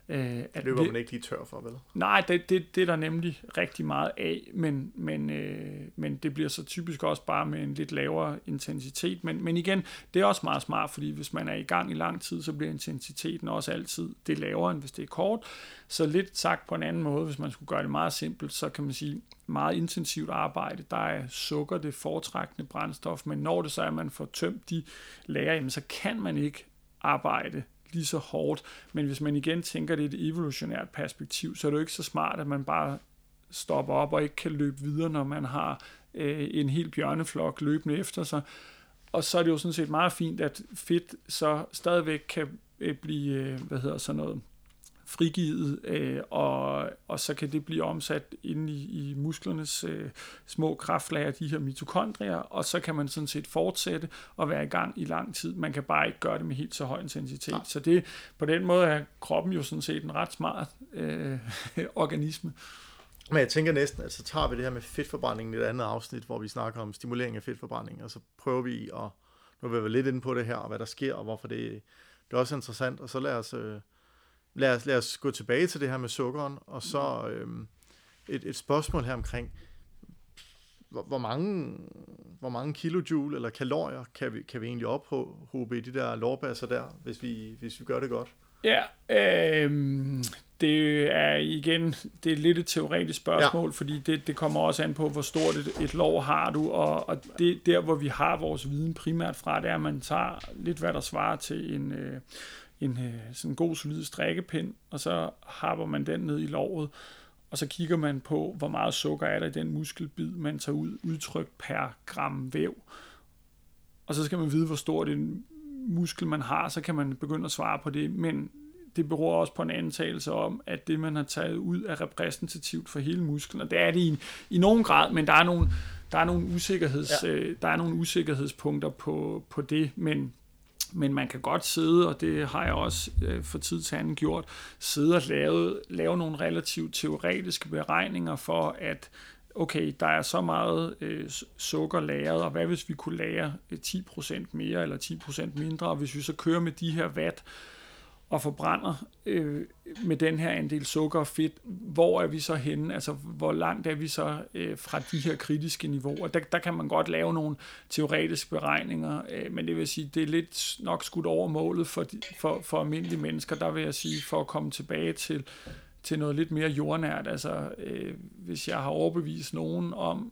Øh, at det var man ikke lige tør for, vel? Nej, det, det, det er der nemlig rigtig meget af, men, men, øh, men det bliver så typisk også bare med en lidt lavere intensitet. Men, men igen, det er også meget smart, fordi hvis man er i gang i lang tid, så bliver intensiteten også altid det lavere, end hvis det er kort. Så lidt sagt på en anden måde, hvis man skulle gøre det meget simpelt, så kan man sige, meget intensivt arbejde, der er sukker det foretrækkende brændstof, men når det så er, at man får tømt de lager, så kan man ikke arbejde lige så hårdt. Men hvis man igen tænker det i et evolutionært perspektiv, så er det jo ikke så smart, at man bare stopper op og ikke kan løbe videre, når man har øh, en hel bjørneflok løbende efter sig. Og så er det jo sådan set meget fint, at fedt så stadigvæk kan øh, blive, øh, hvad hedder sådan noget, frigivet, øh, og, og så kan det blive omsat inde i, i musklernes øh, små kraftlager, de her mitokondrier, og så kan man sådan set fortsætte og være i gang i lang tid. Man kan bare ikke gøre det med helt så høj intensitet. Ja. Så det, på den måde er kroppen jo sådan set en ret smart øh, organisme. Men jeg tænker næsten, at så tager vi det her med fedtforbrændingen i et andet afsnit, hvor vi snakker om stimulering af fedtforbrænding, og så prøver vi at, nu vil vi lidt inde på det her, og hvad der sker, og hvorfor det, det er også interessant, og så lad os, øh, lad os, lad os gå tilbage til det her med sukkeren, og så øh, et, et spørgsmål her omkring, hvor, hvor, mange, hvor mange kilojoule eller kalorier kan vi, kan vi egentlig ophobe i de der lårbasser der, hvis vi, hvis vi gør det godt? Ja, øh, det er igen, det er lidt et teoretisk spørgsmål, ja. fordi det, det kommer også an på, hvor stort et, et lår har du, og, og det der, hvor vi har vores viden primært fra, det er, at man tager lidt, hvad der svarer til en, øh, en øh, sådan god solid strikkepind, og så happer man den ned i låret, og så kigger man på, hvor meget sukker er der i den muskelbid, man tager ud, udtrykt per gram væv. Og så skal man vide, hvor stor en muskel man har, så kan man begynde at svare på det, men det beror også på en antagelse om, at det, man har taget ud, er repræsentativt for hele musklen, og det er det i, i nogen grad, men der er nogle, der er nogle, usikkerheds, ja. øh, der er nogle usikkerhedspunkter på, på det, men men man kan godt sidde, og det har jeg også øh, for tid til anden gjort, sidde og lave, lave nogle relativt teoretiske beregninger for, at okay, der er så meget øh, sukker lagret, og hvad hvis vi kunne lære øh, 10% mere eller 10% mindre, og hvis vi så kører med de her watt, og forbrænder øh, med den her andel sukker og fedt, hvor er vi så henne? Altså, hvor langt er vi så øh, fra de her kritiske niveauer? Der, der kan man godt lave nogle teoretiske beregninger, øh, men det vil sige, det er lidt nok skudt over målet for, for, for almindelige mennesker. Der vil jeg sige, for at komme tilbage til, til noget lidt mere jordnært. Altså, øh, hvis jeg har overbevist nogen om,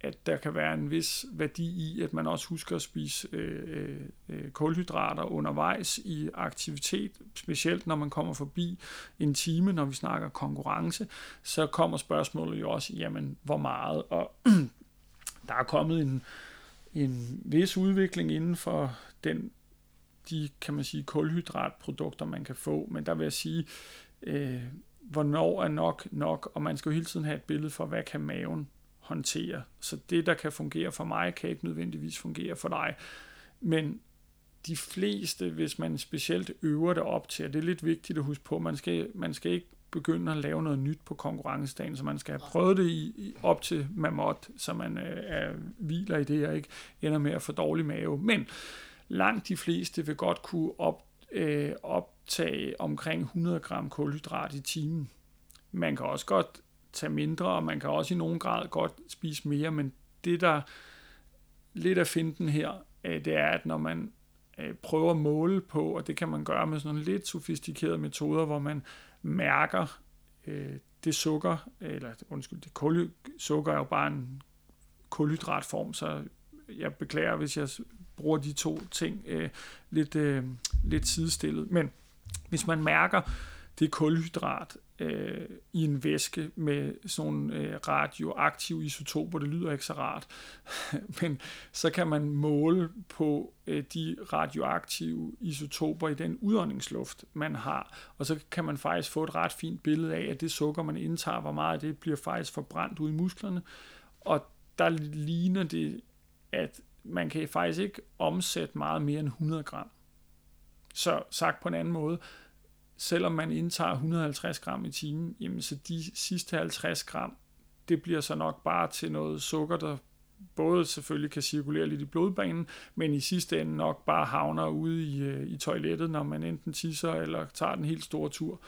at der kan være en vis værdi i, at man også husker at spise øh, øh, øh, kulhydrater undervejs i aktivitet, specielt når man kommer forbi en time, når vi snakker konkurrence, så kommer spørgsmålet jo også, jamen, hvor meget? Og der er kommet en, en vis udvikling inden for den, de, kan man sige, kulhydratprodukter, man kan få, men der vil jeg sige, øh, hvornår er nok nok, og man skal jo hele tiden have et billede for, hvad kan maven håndtere. Så det, der kan fungere for mig, kan ikke nødvendigvis fungere for dig. Men de fleste, hvis man specielt øver det op til, og det er lidt vigtigt at huske på, man skal, man skal ikke begynde at lave noget nyt på konkurrencedagen, så man skal have prøvet det i, i, op til mamot, så man øh, er, hviler i det og ikke ender med at få dårlig mave. Men langt de fleste vil godt kunne op, øh, optage omkring 100 gram kulhydrat i timen. Man kan også godt tage mindre, og man kan også i nogen grad godt spise mere, men det der lidt af finden her, øh, det er, at når man øh, prøver at måle på, og det kan man gøre med sådan nogle lidt sofistikerede metoder, hvor man mærker øh, det sukker, eller undskyld, det kul, sukker er jo bare en kulhydratform, så jeg beklager, hvis jeg bruger de to ting øh, lidt, øh, lidt sidestillet. Men hvis man mærker det kulhydrat øh, i en væske med sådan nogle øh, radioaktive isotoper, det lyder ikke så rart, men så kan man måle på øh, de radioaktive isotoper i den udåndingsluft, man har, og så kan man faktisk få et ret fint billede af, at det sukker, man indtager, hvor meget af det bliver faktisk forbrændt ud i musklerne, og der ligner det, at man kan faktisk ikke omsætte meget mere end 100 gram. Så sagt på en anden måde, selvom man indtager 150 gram i timen, jamen så de sidste 50 gram, det bliver så nok bare til noget sukker, der både selvfølgelig kan cirkulere lidt i blodbanen, men i sidste ende nok bare havner ude i, øh, i toilettet, når man enten tisser eller tager den helt store tur.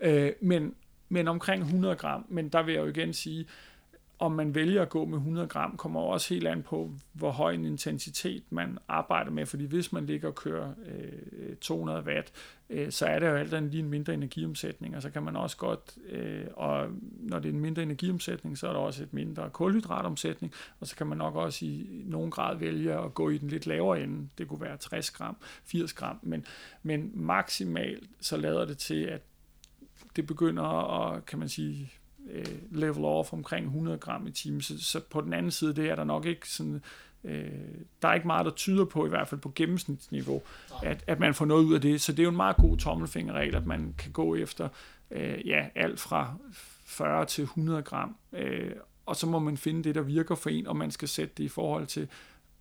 Øh, men, men omkring 100 gram, men der vil jeg jo igen sige, om man vælger at gå med 100 gram, kommer også helt an på, hvor høj en intensitet man arbejder med, fordi hvis man ligger og kører øh, 200 watt, øh, så er det jo alt andet lige en mindre energiomsætning, og så kan man også godt, øh, og når det er en mindre energiomsætning, så er der også et mindre kulhydratomsætning, og så kan man nok også i nogen grad vælge at gå i den lidt lavere ende, det kunne være 60 gram, 80 gram, men, men maksimalt så lader det til, at det begynder at, kan man sige, øh, level off omkring 100 gram i timen. Så, så på den anden side, det er der nok ikke sådan, øh, der er ikke meget, der tyder på, i hvert fald på gennemsnitsniveau, at, at man får noget ud af det. Så det er jo en meget god tommelfingerregel, at man kan gå efter øh, ja, alt fra 40 til 100 gram. Øh, og så må man finde det, der virker for en, og man skal sætte det i forhold til,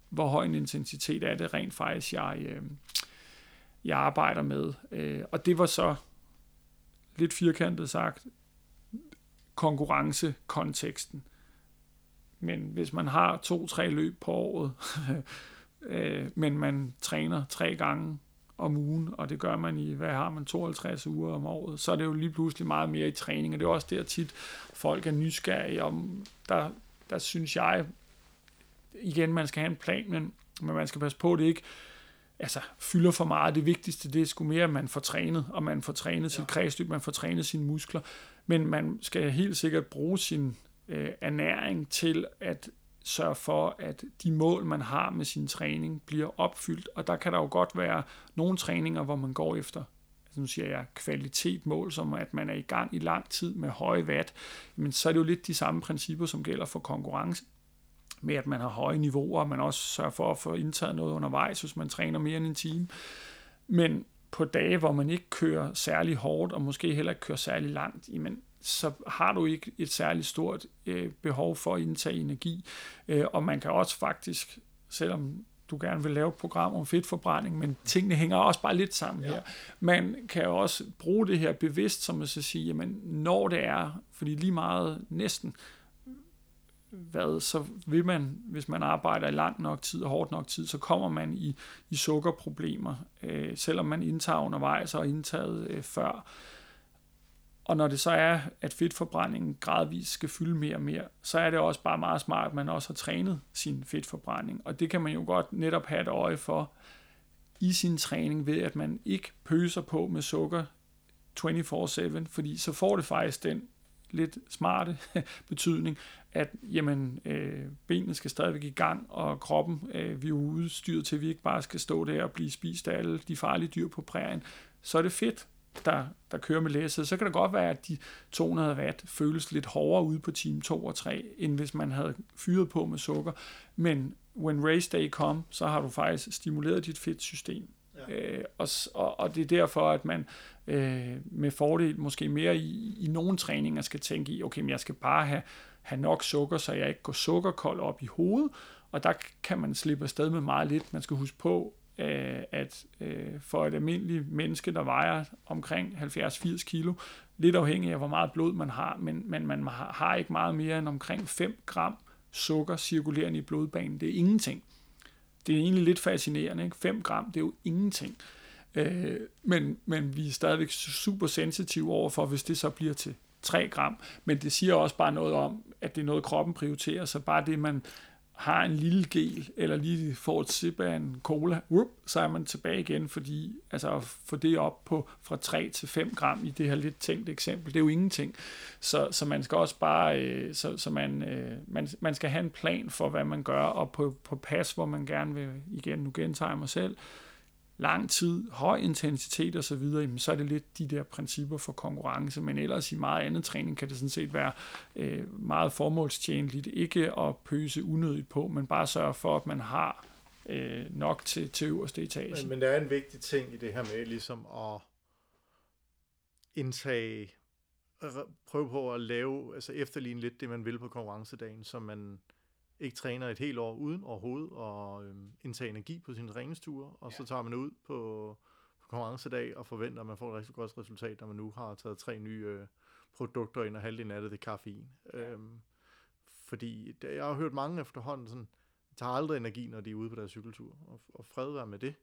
hvor høj en intensitet er det rent faktisk, jeg, øh, jeg arbejder med. Øh, og det var så lidt firkantet sagt, konkurrencekonteksten. Men hvis man har to-tre løb på året, øh, men man træner tre gange om ugen, og det gør man i, hvad har man, 52 uger om året, så er det jo lige pludselig meget mere i træning, og det er også der tit, folk er nysgerrige om, der, der synes jeg, igen, man skal have en plan, men, men man skal passe på, at det ikke altså, fylder for meget. Det vigtigste, det er sgu mere, at man får trænet, og man får trænet ja. sit kredsløb, man får trænet sine muskler. Men man skal helt sikkert bruge sin øh, ernæring til at sørge for, at de mål, man har med sin træning, bliver opfyldt. Og der kan der jo godt være nogle træninger, hvor man går efter altså nu siger jeg kvalitetmål, som at man er i gang i lang tid med høje watt, men så er det jo lidt de samme principper, som gælder for konkurrence med at man har høje niveauer, og man også sørger for at få indtaget noget undervejs, hvis man træner mere end en time. Men på dage, hvor man ikke kører særlig hårdt, og måske heller ikke kører særlig langt, jamen, så har du ikke et særligt stort øh, behov for at indtage energi. Øh, og man kan også faktisk, selvom du gerne vil lave et program om fedtforbrænding, men tingene hænger også bare lidt sammen ja. her. Man kan jo også bruge det her bevidst, som at sige, jamen, når det er, fordi lige meget næsten, hvad, så vil man, hvis man arbejder i lang nok tid og hårdt nok tid, så kommer man i, i sukkerproblemer, øh, selvom man indtager undervejs og indtaget øh, før. Og når det så er, at fedtforbrændingen gradvist skal fylde mere og mere, så er det også bare meget smart, at man også har trænet sin fedtforbrænding. Og det kan man jo godt netop have et øje for i sin træning ved, at man ikke pøser på med sukker 24-7, fordi så får det faktisk den lidt smarte betydning, at jamen, øh, benene skal stadigvæk i gang, og kroppen, øh, vi er udstyret til, at vi ikke bare skal stå der og blive spist af alle de farlige dyr på prærien, så er det fedt, der, der kører med læsset. Så kan det godt være, at de 200 watt føles lidt hårdere ude på time 2 og 3, end hvis man havde fyret på med sukker. Men when race day kom, så har du faktisk stimuleret dit fedtsystem. Ja. Øh, og, og, og det er derfor, at man øh, med fordel måske mere i, i nogle træninger skal tænke i, okay, men jeg skal bare have have nok sukker, så jeg ikke går sukkerkold op i hovedet, og der kan man slippe afsted med meget lidt. Man skal huske på, øh, at øh, for et almindeligt menneske, der vejer omkring 70-80 kilo, lidt afhængig af, hvor meget blod man har, men, men man har, har ikke meget mere end omkring 5 gram sukker cirkulerende i blodbanen. Det er ingenting. Det er egentlig lidt fascinerende. Ikke? 5 gram, det er jo ingenting. Øh, men, men vi er stadigvæk super sensitive overfor, hvis det så bliver til 3 gram. Men det siger også bare noget om, at det er noget, kroppen prioriterer. Så bare det, man har en lille gel, eller lige får et sip af en cola, whoop, så er man tilbage igen, fordi altså at få det op på fra 3 til 5 gram i det her lidt tænkte eksempel, det er jo ingenting. Så, så man skal også bare, øh, så, så man, øh, man, man skal have en plan for, hvad man gør, og på, på pas, hvor man gerne vil, igen, nu gentager jeg mig selv, lang tid, høj intensitet og så videre, jamen, så er det lidt de der principper for konkurrence, men ellers i meget andet træning kan det sådan set være øh, meget formålstjenligt, ikke at pøse unødigt på, men bare sørge for, at man har øh, nok til, til øverste etage. Men, men der er en vigtig ting i det her med ligesom at indtage, prøve på at lave, altså efterligne lidt det, man vil på konkurrencedagen, så man ikke træner et helt år uden overhovedet at øh, indtage energi på sin træningsture, og ja. så tager man ud på, på konkurrencedag og forventer, at man får et rigtig godt resultat, når man nu har taget tre nye øh, produkter ind, og halvdelen af det, det er kaffein. Ja. Øhm, fordi det, jeg har hørt mange efterhånden, sådan, tager aldrig energi, når de er ude på deres cykeltur, og, og fred være med det.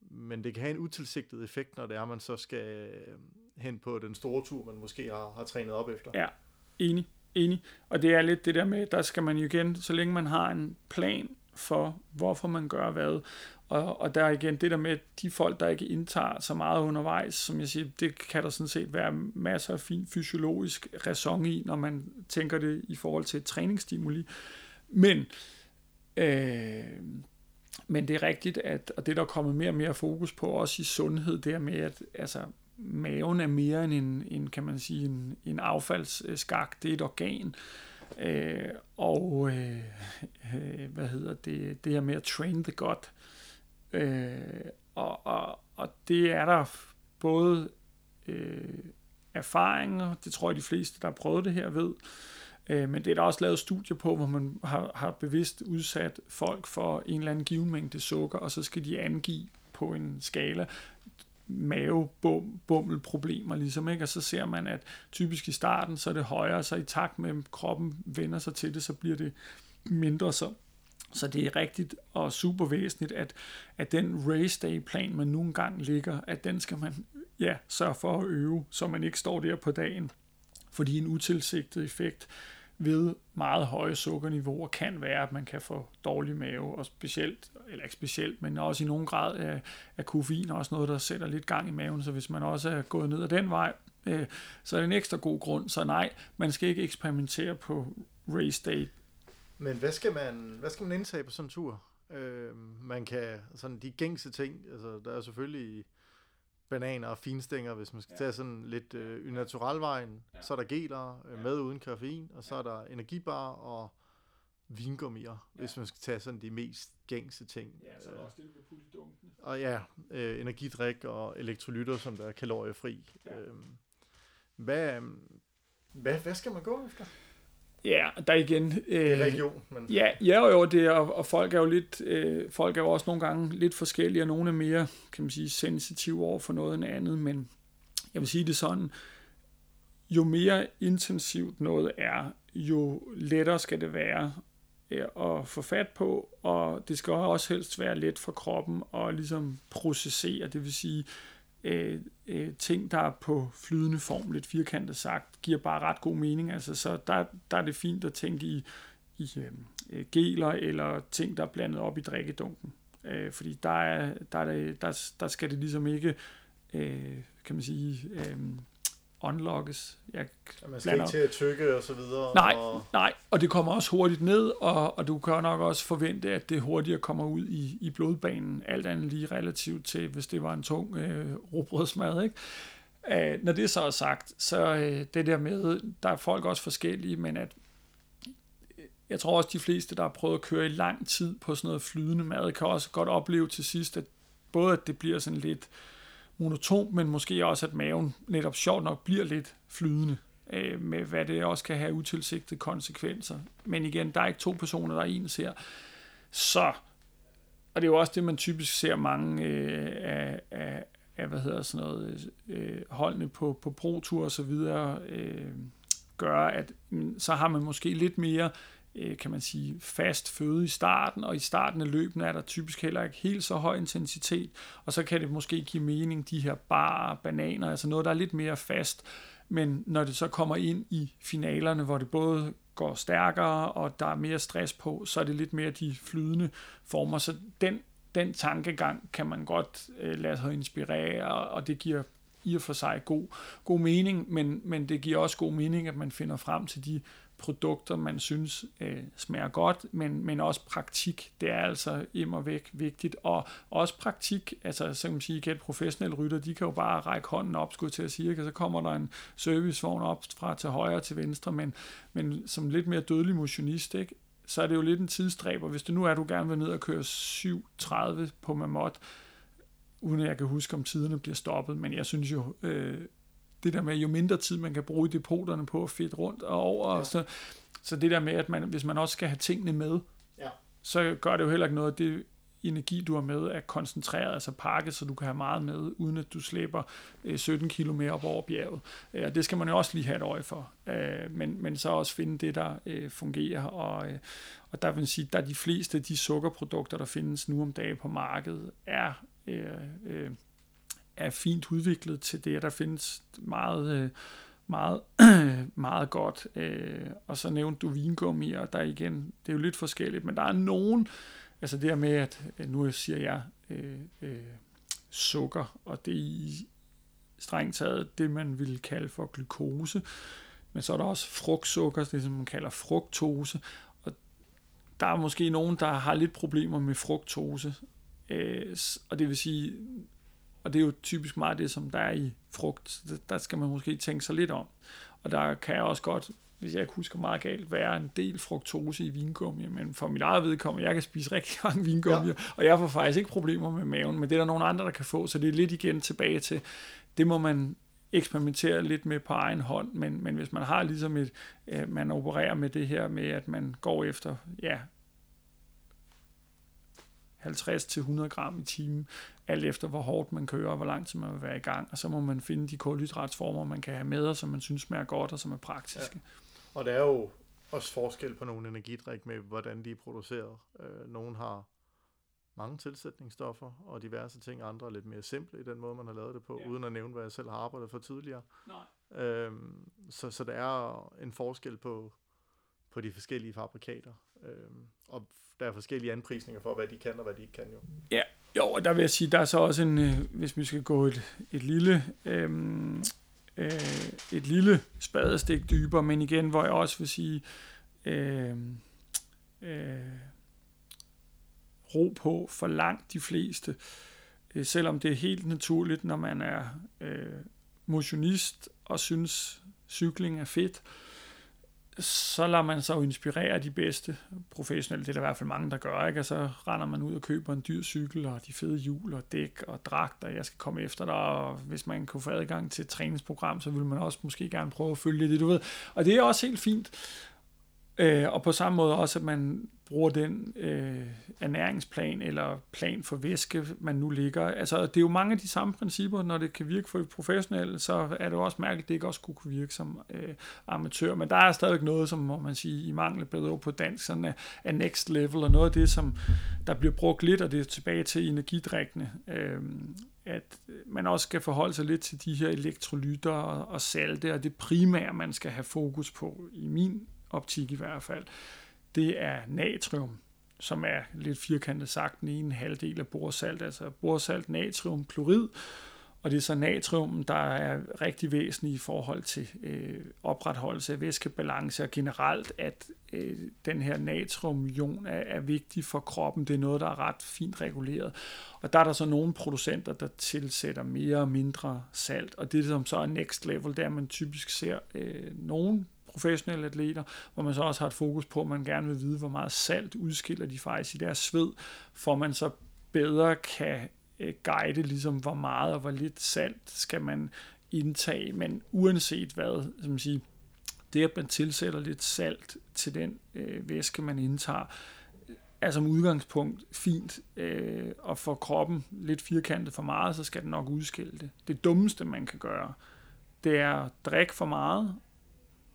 Men det kan have en utilsigtet effekt, når det er, man så skal øh, hen på den store tur, man måske har, har trænet op efter. Ja, enig. Enig. Og det er lidt det der med, der skal man jo igen, så længe man har en plan for, hvorfor man gør hvad, og, og der er igen det der med, de folk, der ikke indtager så meget undervejs, som jeg siger, det kan der sådan set være masser af fin fysiologisk ræson i, når man tænker det i forhold til træningsstimuli. Men, øh, men det er rigtigt, at og det der er kommet mere og mere fokus på, også i sundhed, det er med, at altså, maven er mere end en, en kan man sige, en, en affaldsskak. Det er et organ. Øh, og øh, øh, hvad hedder det, det her med at train the gut. Øh, og, og, og det er der både øh, erfaringer, det tror jeg de fleste, der har prøvet det her ved, øh, men det er der også lavet studier på, hvor man har, har bevidst udsat folk for en eller anden given mængde sukker, og så skal de angive på en skala, mavebummelproblemer, ligesom, ikke? og så ser man, at typisk i starten, så er det højere, så i takt med, at kroppen vender sig til det, så bliver det mindre, så så det er rigtigt og super væsentligt, at, at den race day plan, man nogle gange ligger, at den skal man ja, sørge for at øve, så man ikke står der på dagen. Fordi en utilsigtet effekt ved meget høje sukkerniveauer kan være, at man kan få dårlig mave, og specielt, eller ikke specielt, men også i nogen grad af, af koffein, også noget, der sætter lidt gang i maven, så hvis man også er gået ned ad den vej, øh, så er det en ekstra god grund, så nej, man skal ikke eksperimentere på race day. Men hvad skal man, hvad skal man indtage på sådan en tur? Øh, man kan, sådan de gængse ting, altså der er selvfølgelig bananer og finstænger, hvis man skal ja. tage sådan lidt øh, naturalvejen. Ja. Så er der geler øh, med uden koffein, og så er der energibar og vingummier, ja. hvis man skal tage sådan de mest gængse ting. Ja, så er der også det, du i dunken. Og ja, øh, energidrik og elektrolytter, som der er kaloriefri. Ja. Øhm, hvad, hvad, hvad skal man gå efter? Ja, der igen... Øh, region, men... Ja, ja jo, det er, og folk er jo lidt, øh, folk er jo også nogle gange lidt forskellige, og nogle er mere, kan man sige, sensitive over for noget end andet, men jeg vil sige det sådan, jo mere intensivt noget er, jo lettere skal det være øh, at få fat på, og det skal også helst være let for kroppen at ligesom processere, det vil sige, øh, Øh, øh, ting, der er på flydende form, lidt firkantet sagt, giver bare ret god mening. Altså, så der, der er det fint at tænke i, i øh, øh geler eller ting, der er blandet op i drikkedunken. Øh, fordi der, er, der, er der, der skal det ligesom ikke, øh, kan man sige, øh, unlockes. Jeg man skal ikke til at tykke og så videre. Nej, og... nej, og det kommer også hurtigt ned, og, og du kan nok også forvente, at det hurtigere kommer ud i, i blodbanen, alt andet lige relativt til, hvis det var en tung øh, robrødsmad, ikke? Uh, når det så er sagt, så uh, det der med, der er folk også forskellige, men at jeg tror også, de fleste, der har prøvet at køre i lang tid på sådan noget flydende mad, kan også godt opleve til sidst, at både at det bliver sådan lidt øh, monotom, men måske også, at maven netop sjovt nok bliver lidt flydende, øh, med hvad det også kan have utilsigtede konsekvenser. Men igen, der er ikke to personer, der er ens her. Så og det er jo også det, man typisk ser mange øh, af, af, af, hvad hedder sådan noget, øh, holdene på, på Pro-tur og så videre, øh, gør, at mm, så har man måske lidt mere Øh, kan man sige, fast føde i starten, og i starten af løbene er der typisk heller ikke helt så høj intensitet, og så kan det måske give mening, de her bare bananer, altså noget, der er lidt mere fast, men når det så kommer ind i finalerne, hvor det både går stærkere, og der er mere stress på, så er det lidt mere de flydende former, så den, den tankegang kan man godt øh, lade sig inspirere, og det giver i og for sig god, god mening, men, men det giver også god mening, at man finder frem til de produkter, man synes øh, smager godt, men, men også praktik, det er altså immer væk vigtigt, og også praktik, altså så kan man sige, at professionelle rytter, de kan jo bare række hånden op, skulle til at sige, og så kommer der en servicevogn op fra til højre til venstre, men, men som lidt mere dødelig motionist, ikke? så er det jo lidt en tidsstræber. Hvis det nu er, at du gerne vil ned og køre 7.30 på Mamot, uden at jeg kan huske, om tiderne bliver stoppet, men jeg synes jo, øh, det der med, jo mindre tid man kan bruge i depoterne på at fedt rundt og over, ja. så, så det der med, at man, hvis man også skal have tingene med, ja. så gør det jo heller ikke noget, at det energi, du har med, er koncentreret, altså pakket, så du kan have meget med, uden at du slæber 17 øh, km op over bjerget. Ja, det skal man jo også lige have et øje for. Øh, men, men så også finde det, der øh, fungerer. Og, og der vil sige, der de fleste af de sukkerprodukter, der findes nu om dagen på markedet, er er fint udviklet til det, der findes meget, øh, meget, meget godt. Øh, og så nævnte du vingummi, og der igen, det er jo lidt forskelligt, men der er nogen, Altså det her med, at øh, nu siger jeg øh, øh, sukker, og det er i strengt taget det, man vil kalde for glukose. Men så er der også frugtsukker, det som man kalder fruktose. Og der er måske nogen, der har lidt problemer med fruktose. Øh, og det vil sige, og det er jo typisk meget det, som der er i frugt. Der skal man måske tænke sig lidt om. Og der kan jeg også godt hvis jeg ikke husker meget galt, være en del fruktose i vingummi, men for mit eget vedkommende, jeg kan spise rigtig mange vingummier, ja. og jeg får faktisk ikke problemer med maven, men det er der nogle andre, der kan få, så det er lidt igen tilbage til, det må man eksperimentere lidt med på egen hånd, men, men hvis man har ligesom et, øh, man opererer med det her med, at man går efter, ja, 50-100 gram i timen, alt efter hvor hårdt man kører, og hvor lang tid man vil være i gang, og så må man finde de kulhydratsformer, man kan have med, og som man synes smager godt, og som er praktiske. Ja. Og der er jo også forskel på nogle energidrik med, hvordan de er produceret. Øh, nogle har mange tilsætningsstoffer og diverse ting, andre er lidt mere simple i den måde, man har lavet det på, ja. uden at nævne, hvad jeg selv har arbejdet for tidligere. Nej. Øhm, så, så der er en forskel på, på de forskellige fabrikater, Øhm, og der er forskellige anprisninger for, hvad de kan og hvad de ikke kan jo. Ja, jo, og der vil jeg sige, der er så også en, øh, hvis vi skal gå et, et lille øhm, øh, et lille spadestik dybere, men igen, hvor jeg også vil sige, øh, øh, ro på for langt de fleste, øh, selvom det er helt naturligt, når man er øh, motionist og synes, cykling er fedt, øh, så lader man sig jo inspirere af de bedste professionelle. Det er der i hvert fald mange, der gør, ikke? Og så render man ud og køber en dyr cykel, og de fede hjul og dæk og dragter. Jeg skal komme efter dig, og hvis man kunne få adgang til et træningsprogram, så vil man også måske gerne prøve at følge det, du ved. Og det er også helt fint. Øh, og på samme måde også, at man bruger den øh, ernæringsplan eller plan for væske, man nu ligger. Altså, det er jo mange af de samme principper, når det kan virke for professionelle, så er det jo også mærkeligt, at det ikke også kunne virke som øh, amatør. Men der er stadig noget, som må man sige, i mangel bedre på dansk, sådan er, er next level, og noget af det, som der bliver brugt lidt, og det er tilbage til energidrikkene, øh, at man også skal forholde sig lidt til de her elektrolytter og, og salte, og det primære, man skal have fokus på, i min optik i hvert fald, det er natrium, som er lidt firkantet sagt den ene halvdel af borsalt, altså borsalt, natrium, klorid, og det er så natrium, der er rigtig væsentlig i forhold til øh, opretholdelse af væskebalance, og generelt, at øh, den her natriumion er, er vigtig for kroppen. Det er noget, der er ret fint reguleret. Og der er der så nogle producenter, der tilsætter mere og mindre salt, og det som så er next level, det er, at man typisk ser øh, nogle professionelle atleter, hvor man så også har et fokus på, at man gerne vil vide, hvor meget salt udskiller de faktisk i deres sved, for man så bedre kan øh, guide, ligesom hvor meget og hvor lidt salt skal man indtage, men uanset hvad, som siger, det at man tilsætter lidt salt til den øh, væske, man indtager, øh, er som udgangspunkt fint, øh, og for kroppen lidt firkantet for meget, så skal den nok udskille det. Det dummeste, man kan gøre, det er at drikke for meget,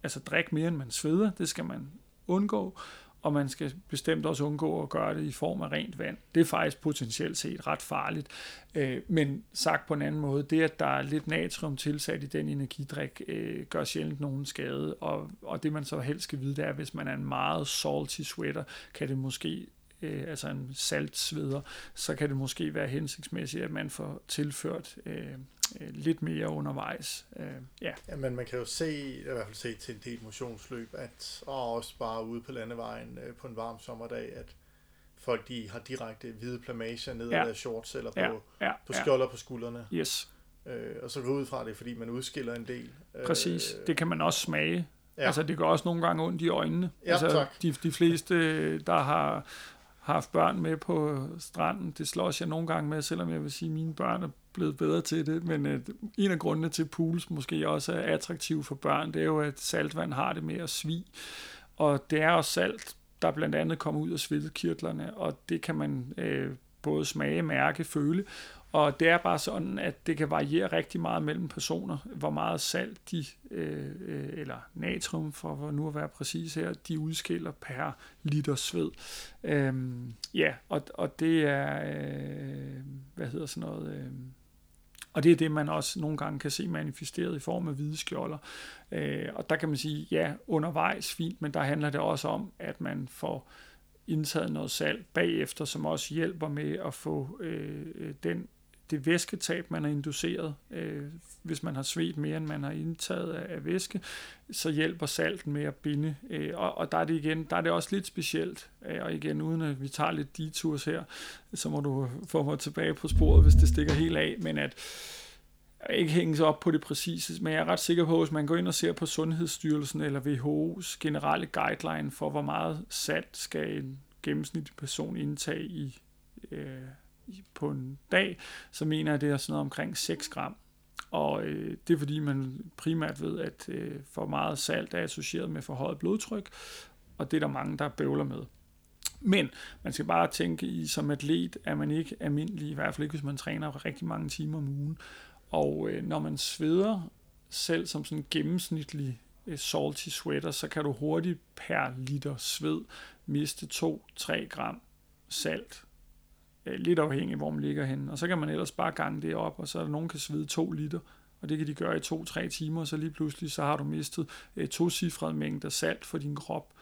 altså drikke mere, end man sveder, det skal man undgå, og man skal bestemt også undgå at gøre det i form af rent vand. Det er faktisk potentielt set ret farligt. Øh, men sagt på en anden måde, det at der er lidt natrium tilsat i den energidrik, øh, gør sjældent nogen skade. Og, og det man så helst skal vide, det er, at hvis man er en meget salty sweater, kan det måske øh, altså en saltsveder, så kan det måske være hensigtsmæssigt, at man får tilført øh, øh, lidt mere undervejs. Øh, ja. men man kan jo se, i hvert fald se til en del motionsløb, at, og også bare ude på landevejen øh, på en varm sommerdag, at folk de har direkte hvide plamager ned ja. af shorts eller på, ja. Ja. på skjolder ja. på skuldrene. Yes. Øh, og så går ud fra det, fordi man udskiller en del. Præcis. Øh, det kan man også smage. Ja. Altså, det gør også nogle gange ondt i øjnene. Ja, altså, tak. De, de fleste, der har haft børn med på stranden. Det slås jeg nogle gange med, selvom jeg vil sige, at mine børn er blevet bedre til det. Men øh, en af grundene til, at pools måske også er attraktiv for børn, det er jo, at saltvand har det med at svi. Og det er også salt, der blandt andet kommer ud af svedekirtlerne, og det kan man øh, både smage, mærke, føle. Og det er bare sådan, at det kan variere rigtig meget mellem personer, hvor meget salt de, øh, øh eller natrium for nu at være præcis her, de udskiller per liter sved. Øhm, ja, og, og det er, øh, hvad hedder sådan noget, øh, og det er det, man også nogle gange kan se manifesteret i form af hvide skjolder. Øh, og der kan man sige, ja, undervejs fint, men der handler det også om, at man får indtaget noget salt bagefter, som også hjælper med at få øh, øh den det væsketab, man har induceret, øh, hvis man har svedt mere, end man har indtaget af, af væske, så hjælper salten med at binde. Øh, og, og der er det igen, der er det også lidt specielt, øh, og igen, uden at vi tager lidt detours her, så må du få mig tilbage på sporet, hvis det stikker helt af, men at ikke hænge op på det præcise, men jeg er ret sikker på, at hvis man går ind og ser på Sundhedsstyrelsen eller WHO's generelle guideline for, hvor meget salt skal en gennemsnitlig person indtage i øh, på en dag, så mener jeg, det er sådan noget omkring 6 gram. Og øh, det er fordi, man primært ved, at øh, for meget salt er associeret med forhøjet blodtryk, og det er der mange, der bøvler med. Men man skal bare tænke i, som atlet er man ikke almindelig, i hvert fald ikke, hvis man træner rigtig mange timer om ugen. Og øh, når man sveder, selv som sådan en gennemsnitlig øh, salty sweater, så kan du hurtigt per liter sved miste 2-3 gram salt Øh, lidt afhængig hvor man ligger henne. Og så kan man ellers bare gange det op, og så er der nogen, der kan svede 2 liter, og det kan de gøre i 2-3 timer, og så lige pludselig så har du mistet øh, to cifrede mængder salt for din krop.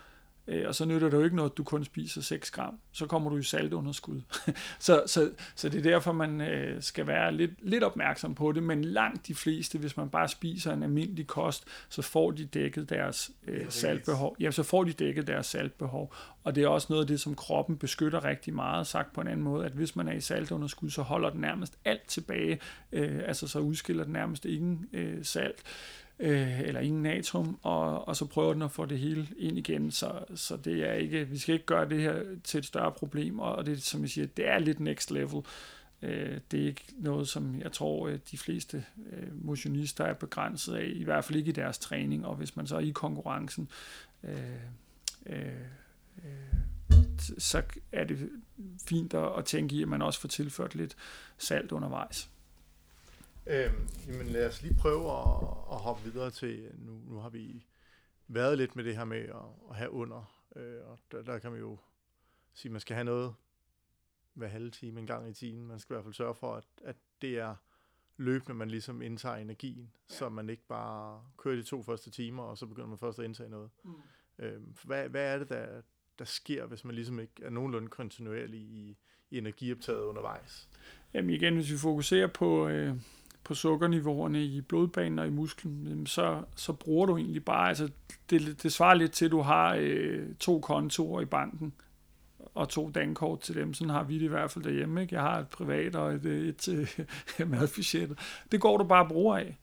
Øh, og så nytter det jo ikke noget, at du kun spiser 6 gram. Så kommer du i saltunderskud. så, så, så det er derfor, man øh, skal være lidt, lidt opmærksom på det. Men langt de fleste, hvis man bare spiser en almindelig kost, så får de dækket deres øh, saltbehov. Ja, så får de dækket deres saltbehov. Og det er også noget af det, som kroppen beskytter rigtig meget. Sagt på en anden måde, at hvis man er i saltunderskud, så holder den nærmest alt tilbage. Øh, altså så udskiller den nærmest ingen øh, salt øh, eller ingen natrium, og, og så prøver den at få det hele ind igen, så, så det er ikke, vi skal ikke gøre det her til et større problem, og det som jeg siger, det er lidt next level. Øh, det er ikke noget, som jeg tror, øh, de fleste øh, motionister er begrænset af, i hvert fald ikke i deres træning, og hvis man så er i konkurrencen, øh, øh, øh, så er det fint at tænke i, at man også får tilført lidt salt undervejs. Øhm, jamen lad os lige prøve at, at hoppe videre til, nu, nu har vi været lidt med det her med at, at have under, øh, og der, der kan man jo sige, at man skal have noget hver halve time, en gang i timen. Man skal i hvert fald sørge for, at, at det er løbende, man ligesom indtager energien, ja. så man ikke bare kører de to første timer, og så begynder man først at indtage noget. Mm. Øhm, hvad, hvad er det, der, der sker, hvis man ligesom ikke er nogenlunde kontinuerlig i, i energioptaget undervejs? Jamen igen, hvis vi fokuserer på, øh, på sukkerniveauerne i blodbanen og i musklen, så, så bruger du egentlig bare, altså det, det svarer lidt til, at du har øh, to kontorer i banken, og to dankort til dem. Sådan har vi det i hvert fald derhjemme. Ikke? Jeg har et privat og et, øh, et øh, et madbudget. Det går du bare bruger af.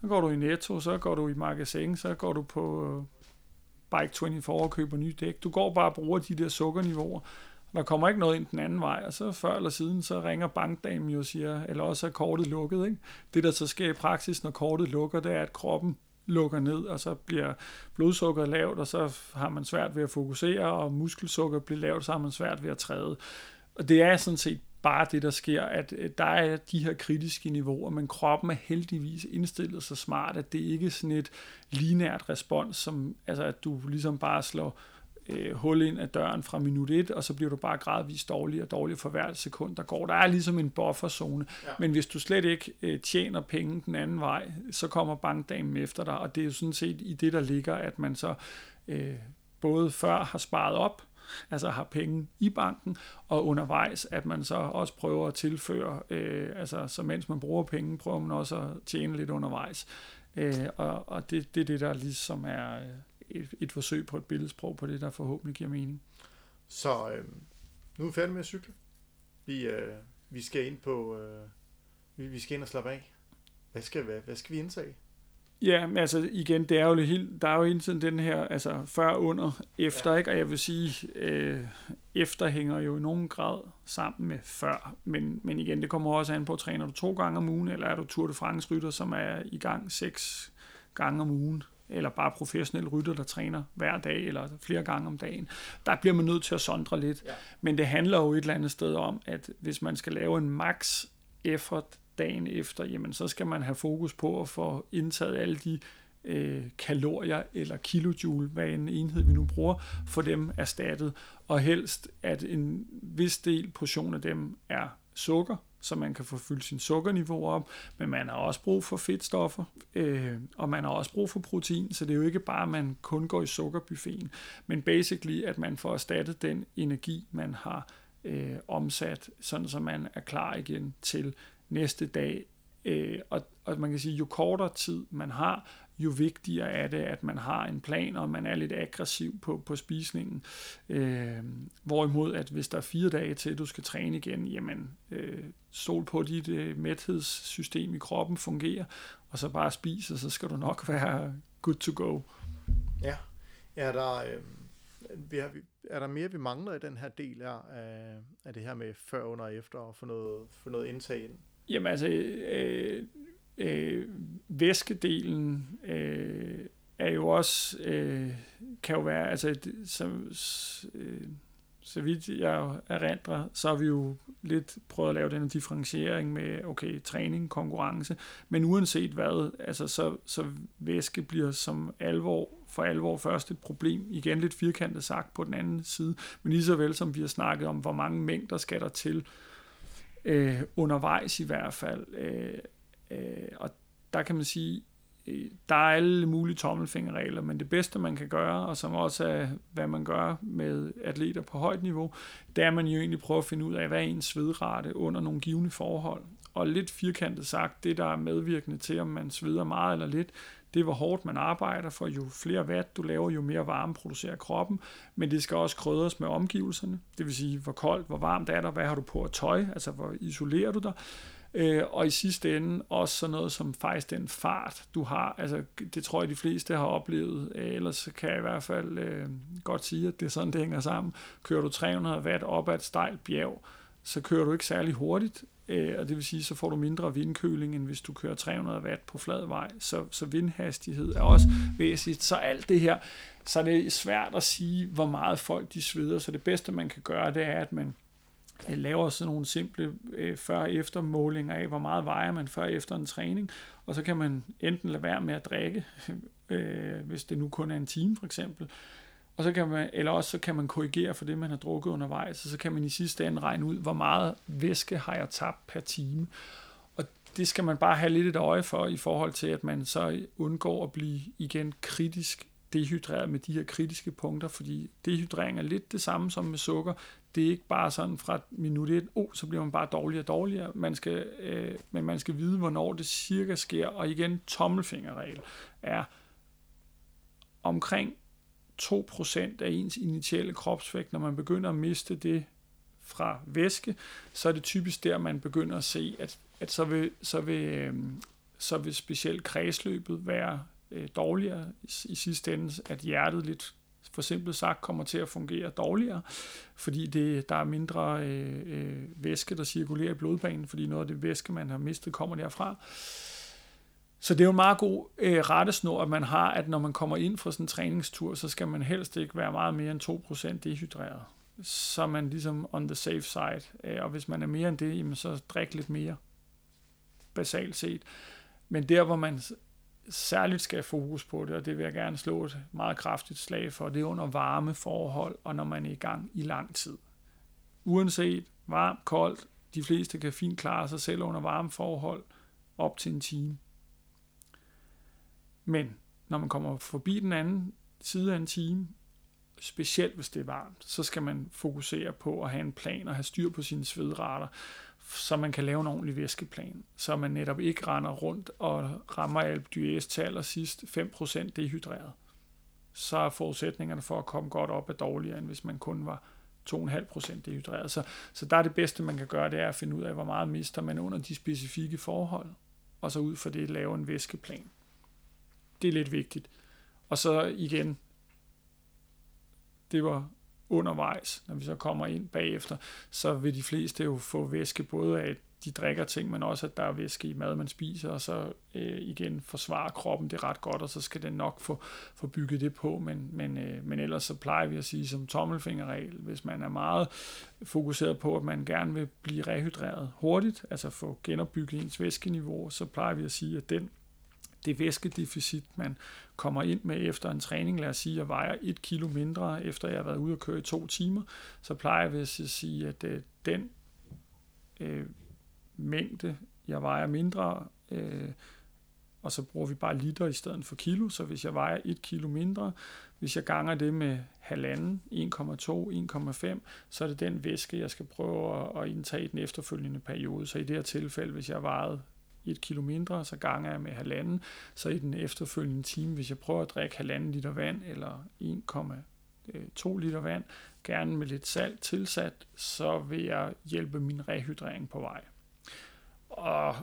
Så går du i Netto, så går du i magasin, så går du på øh, Bike 24 og køber nye dæk. Du går bare og bruger de der sukkerniveauer. Der kommer ikke noget ind den anden vej, og så før eller siden, så ringer bankdamen jo og siger, eller også er kortet lukket. Ikke? Det, der så sker i praksis, når kortet lukker, det er, at kroppen lukker ned, og så bliver blodsukkeret lavt, og så har man svært ved at fokusere, og muskelsukker bliver lavt, så har man svært ved at træde. Og det er sådan set bare det, der sker, at øh, der er de her kritiske niveauer, men kroppen er heldigvis indstillet så smart, at det ikke er sådan et linært respons, som, altså at du ligesom bare slår øh, hul ind af døren fra minut 1, og så bliver du bare gradvist dårligere og dårligere for hvert sekund, der går. Der er ligesom en bufferzone, ja. men hvis du slet ikke øh, tjener penge den anden vej, så kommer bankdamen efter dig, og det er jo sådan set i det, der ligger, at man så øh, både før har sparet op, altså har penge i banken, og undervejs, at man så også prøver at tilføre, øh, altså så mens man bruger penge, prøver man også at tjene lidt undervejs. Øh, og og det, det er det, der ligesom er øh, et, et forsøg på et billedsprog på det, der forhåbentlig giver mening. Så øh, nu er vi færdige med at cykle. Vi, øh, vi skal ind på, øh, vi, vi skal ind og slappe af. Hvad skal, hvad, hvad skal vi indtage? Ja, men altså igen, det er jo helt, der er jo hele tiden den her, altså før, under, efter, ja. ikke? Og jeg vil sige, øh, efter hænger jo i nogen grad sammen med før. Men, men igen, det kommer også an på, træner du to gange om ugen, eller er du Tour de France rytter, som er i gang seks gange om ugen, eller bare professionelle rytter, der træner hver dag, eller flere gange om dagen. Der bliver man nødt til at sondre lidt. Ja. Men det handler jo et eller andet sted om, at hvis man skal lave en max effort dagen efter, jamen så skal man have fokus på at få indtaget alle de øh, kalorier eller kilojoule, hvad en enhed vi nu bruger, for dem erstattet. Og helst, at en vis del portion af dem er sukker, så man kan få fyldt sin sukkerniveau op, men man har også brug for fedtstoffer, øh, og man har også brug for protein, så det er jo ikke bare, at man kun går i sukkerbuffeten, men basically, at man får erstattet den energi, man har øh, omsat, sådan så man er klar igen til næste dag. Øh, og, og man kan sige, jo kortere tid man har, jo vigtigere er det, at man har en plan, og man er lidt aggressiv på, på spisningen. Øh, hvorimod, at hvis der er fire dage til, du skal træne igen, jamen, øh, stol på, dit øh, mæthedssystem i kroppen fungerer, og så bare spise, så skal du nok være good to go. Ja, er der, øh, vi har, er der mere, vi mangler i den her del af, af det her med før, under og efter, og få noget, få noget indtag ind? Jamen altså, øh, øh, væskedelen øh, er jo også, øh, kan jo være, altså, så, øh, så vidt jeg erindrer, så har vi jo lidt prøvet at lave den differentiering med, okay, træning, konkurrence, men uanset hvad, altså, så, så væske bliver som alvor, for alvor først et problem, igen lidt firkantet sagt på den anden side, men lige så vel som vi har snakket om, hvor mange mængder skal der til, øh, undervejs i hvert fald. Øh, øh, og der kan man sige, øh, der er alle mulige tommelfingerregler, men det bedste man kan gøre, og som også er, hvad man gør med atleter på højt niveau, det er, at man jo egentlig prøver at finde ud af, hvad er ens svedrate under nogle givende forhold. Og lidt firkantet sagt, det der er medvirkende til, om man sveder meget eller lidt, det er, hvor hårdt man arbejder, for jo flere watt du laver, jo mere varme producerer kroppen, men det skal også krydres med omgivelserne, det vil sige, hvor koldt, hvor varmt er der, hvad har du på at tøj, altså hvor isolerer du dig, øh, og i sidste ende også sådan noget som faktisk den fart, du har, altså det tror jeg de fleste har oplevet, øh, ellers kan jeg i hvert fald øh, godt sige, at det er sådan, det hænger sammen. Kører du 300 watt op ad et stejlt bjerg, så kører du ikke særlig hurtigt, øh, og det vil sige, så får du mindre vindkøling, end hvis du kører 300 watt på flad vej. Så, så vindhastighed er også væsentligt. Så alt det her, så er det svært at sige, hvor meget folk de sveder. Så det bedste, man kan gøre, det er, at man Øh, laver sådan nogle simple øh, før-efter målinger af, hvor meget vejer man før efter en træning, og så kan man enten lade være med at drikke, øh, hvis det nu kun er en time for eksempel, og så kan man, eller også så kan man korrigere for det, man har drukket undervejs, og så kan man i sidste ende regne ud, hvor meget væske har jeg tabt per time. Og det skal man bare have lidt et øje for, i forhold til, at man så undgår at blive igen kritisk dehydreret med de her kritiske punkter, fordi dehydrering er lidt det samme som med sukker. Det er ikke bare sådan fra minut 1, oh, så bliver man bare dårligere og dårligere, man skal, øh, men man skal vide, hvornår det cirka sker, og igen, tommelfingerregel er omkring 2% af ens initiale kropsvægt, når man begynder at miste det fra væske, så er det typisk der, man begynder at se, at, at så, vil, så, vil, øh, så vil specielt kredsløbet være øh, dårligere i, i sidste ende, at hjertet lidt for simpelt sagt kommer til at fungere dårligere, fordi det, der er mindre øh, øh, væske, der cirkulerer i blodbanen, fordi noget af det væske, man har mistet, kommer derfra. Så det er jo en meget god øh, rettesnor, at man har, at når man kommer ind fra sådan en træningstur, så skal man helst ikke være meget mere end 2% dehydreret. Så er man ligesom on the safe side. Øh, og hvis man er mere end det, jamen så drik lidt mere. Basalt set. Men der, hvor man særligt skal fokus på det, og det vil jeg gerne slå et meget kraftigt slag for, det er under varme forhold, og når man er i gang i lang tid. Uanset varmt, koldt, de fleste kan fint klare sig selv under varme forhold op til en time. Men når man kommer forbi den anden side af en time, specielt hvis det er varmt, så skal man fokusere på at have en plan og have styr på sine svedrater, så man kan lave en ordentlig væskeplan, så man netop ikke render rundt og rammer Alp d'Huez til allersidst 5% dehydreret. Så er forudsætningerne for at komme godt op er dårligere, end hvis man kun var 2,5% dehydreret. Så, så der er det bedste, man kan gøre, det er at finde ud af, hvor meget mister man under de specifikke forhold, og så ud fra det lave en væskeplan. Det er lidt vigtigt. Og så igen, det var undervejs, når vi så kommer ind bagefter, så vil de fleste jo få væske både af, at de drikker ting, men også at der er væske i mad, man spiser, og så øh, igen forsvarer kroppen det ret godt, og så skal den nok få, få bygget det på, men, men, øh, men ellers så plejer vi at sige som tommelfingerregel, hvis man er meget fokuseret på, at man gerne vil blive rehydreret hurtigt, altså få genopbygget ens væskeniveau, så plejer vi at sige, at den det væskedeficit, man kommer ind med efter en træning, lad os sige, at jeg vejer et kilo mindre, efter jeg har været ude og køre i to timer, så plejer vi at sige, at øh, den øh, mængde, jeg vejer mindre, øh, og så bruger vi bare liter i stedet for kilo, så hvis jeg vejer et kilo mindre, hvis jeg ganger det med halvanden, 1,2, 1,5, så er det den væske, jeg skal prøve at indtage i den efterfølgende periode. Så i det her tilfælde, hvis jeg vejede et kilo mindre, så ganger jeg med halvanden, så i den efterfølgende time, hvis jeg prøver at drikke halvanden liter vand, eller 1,2 øh, liter vand, gerne med lidt salt tilsat, så vil jeg hjælpe min rehydrering på vej. Og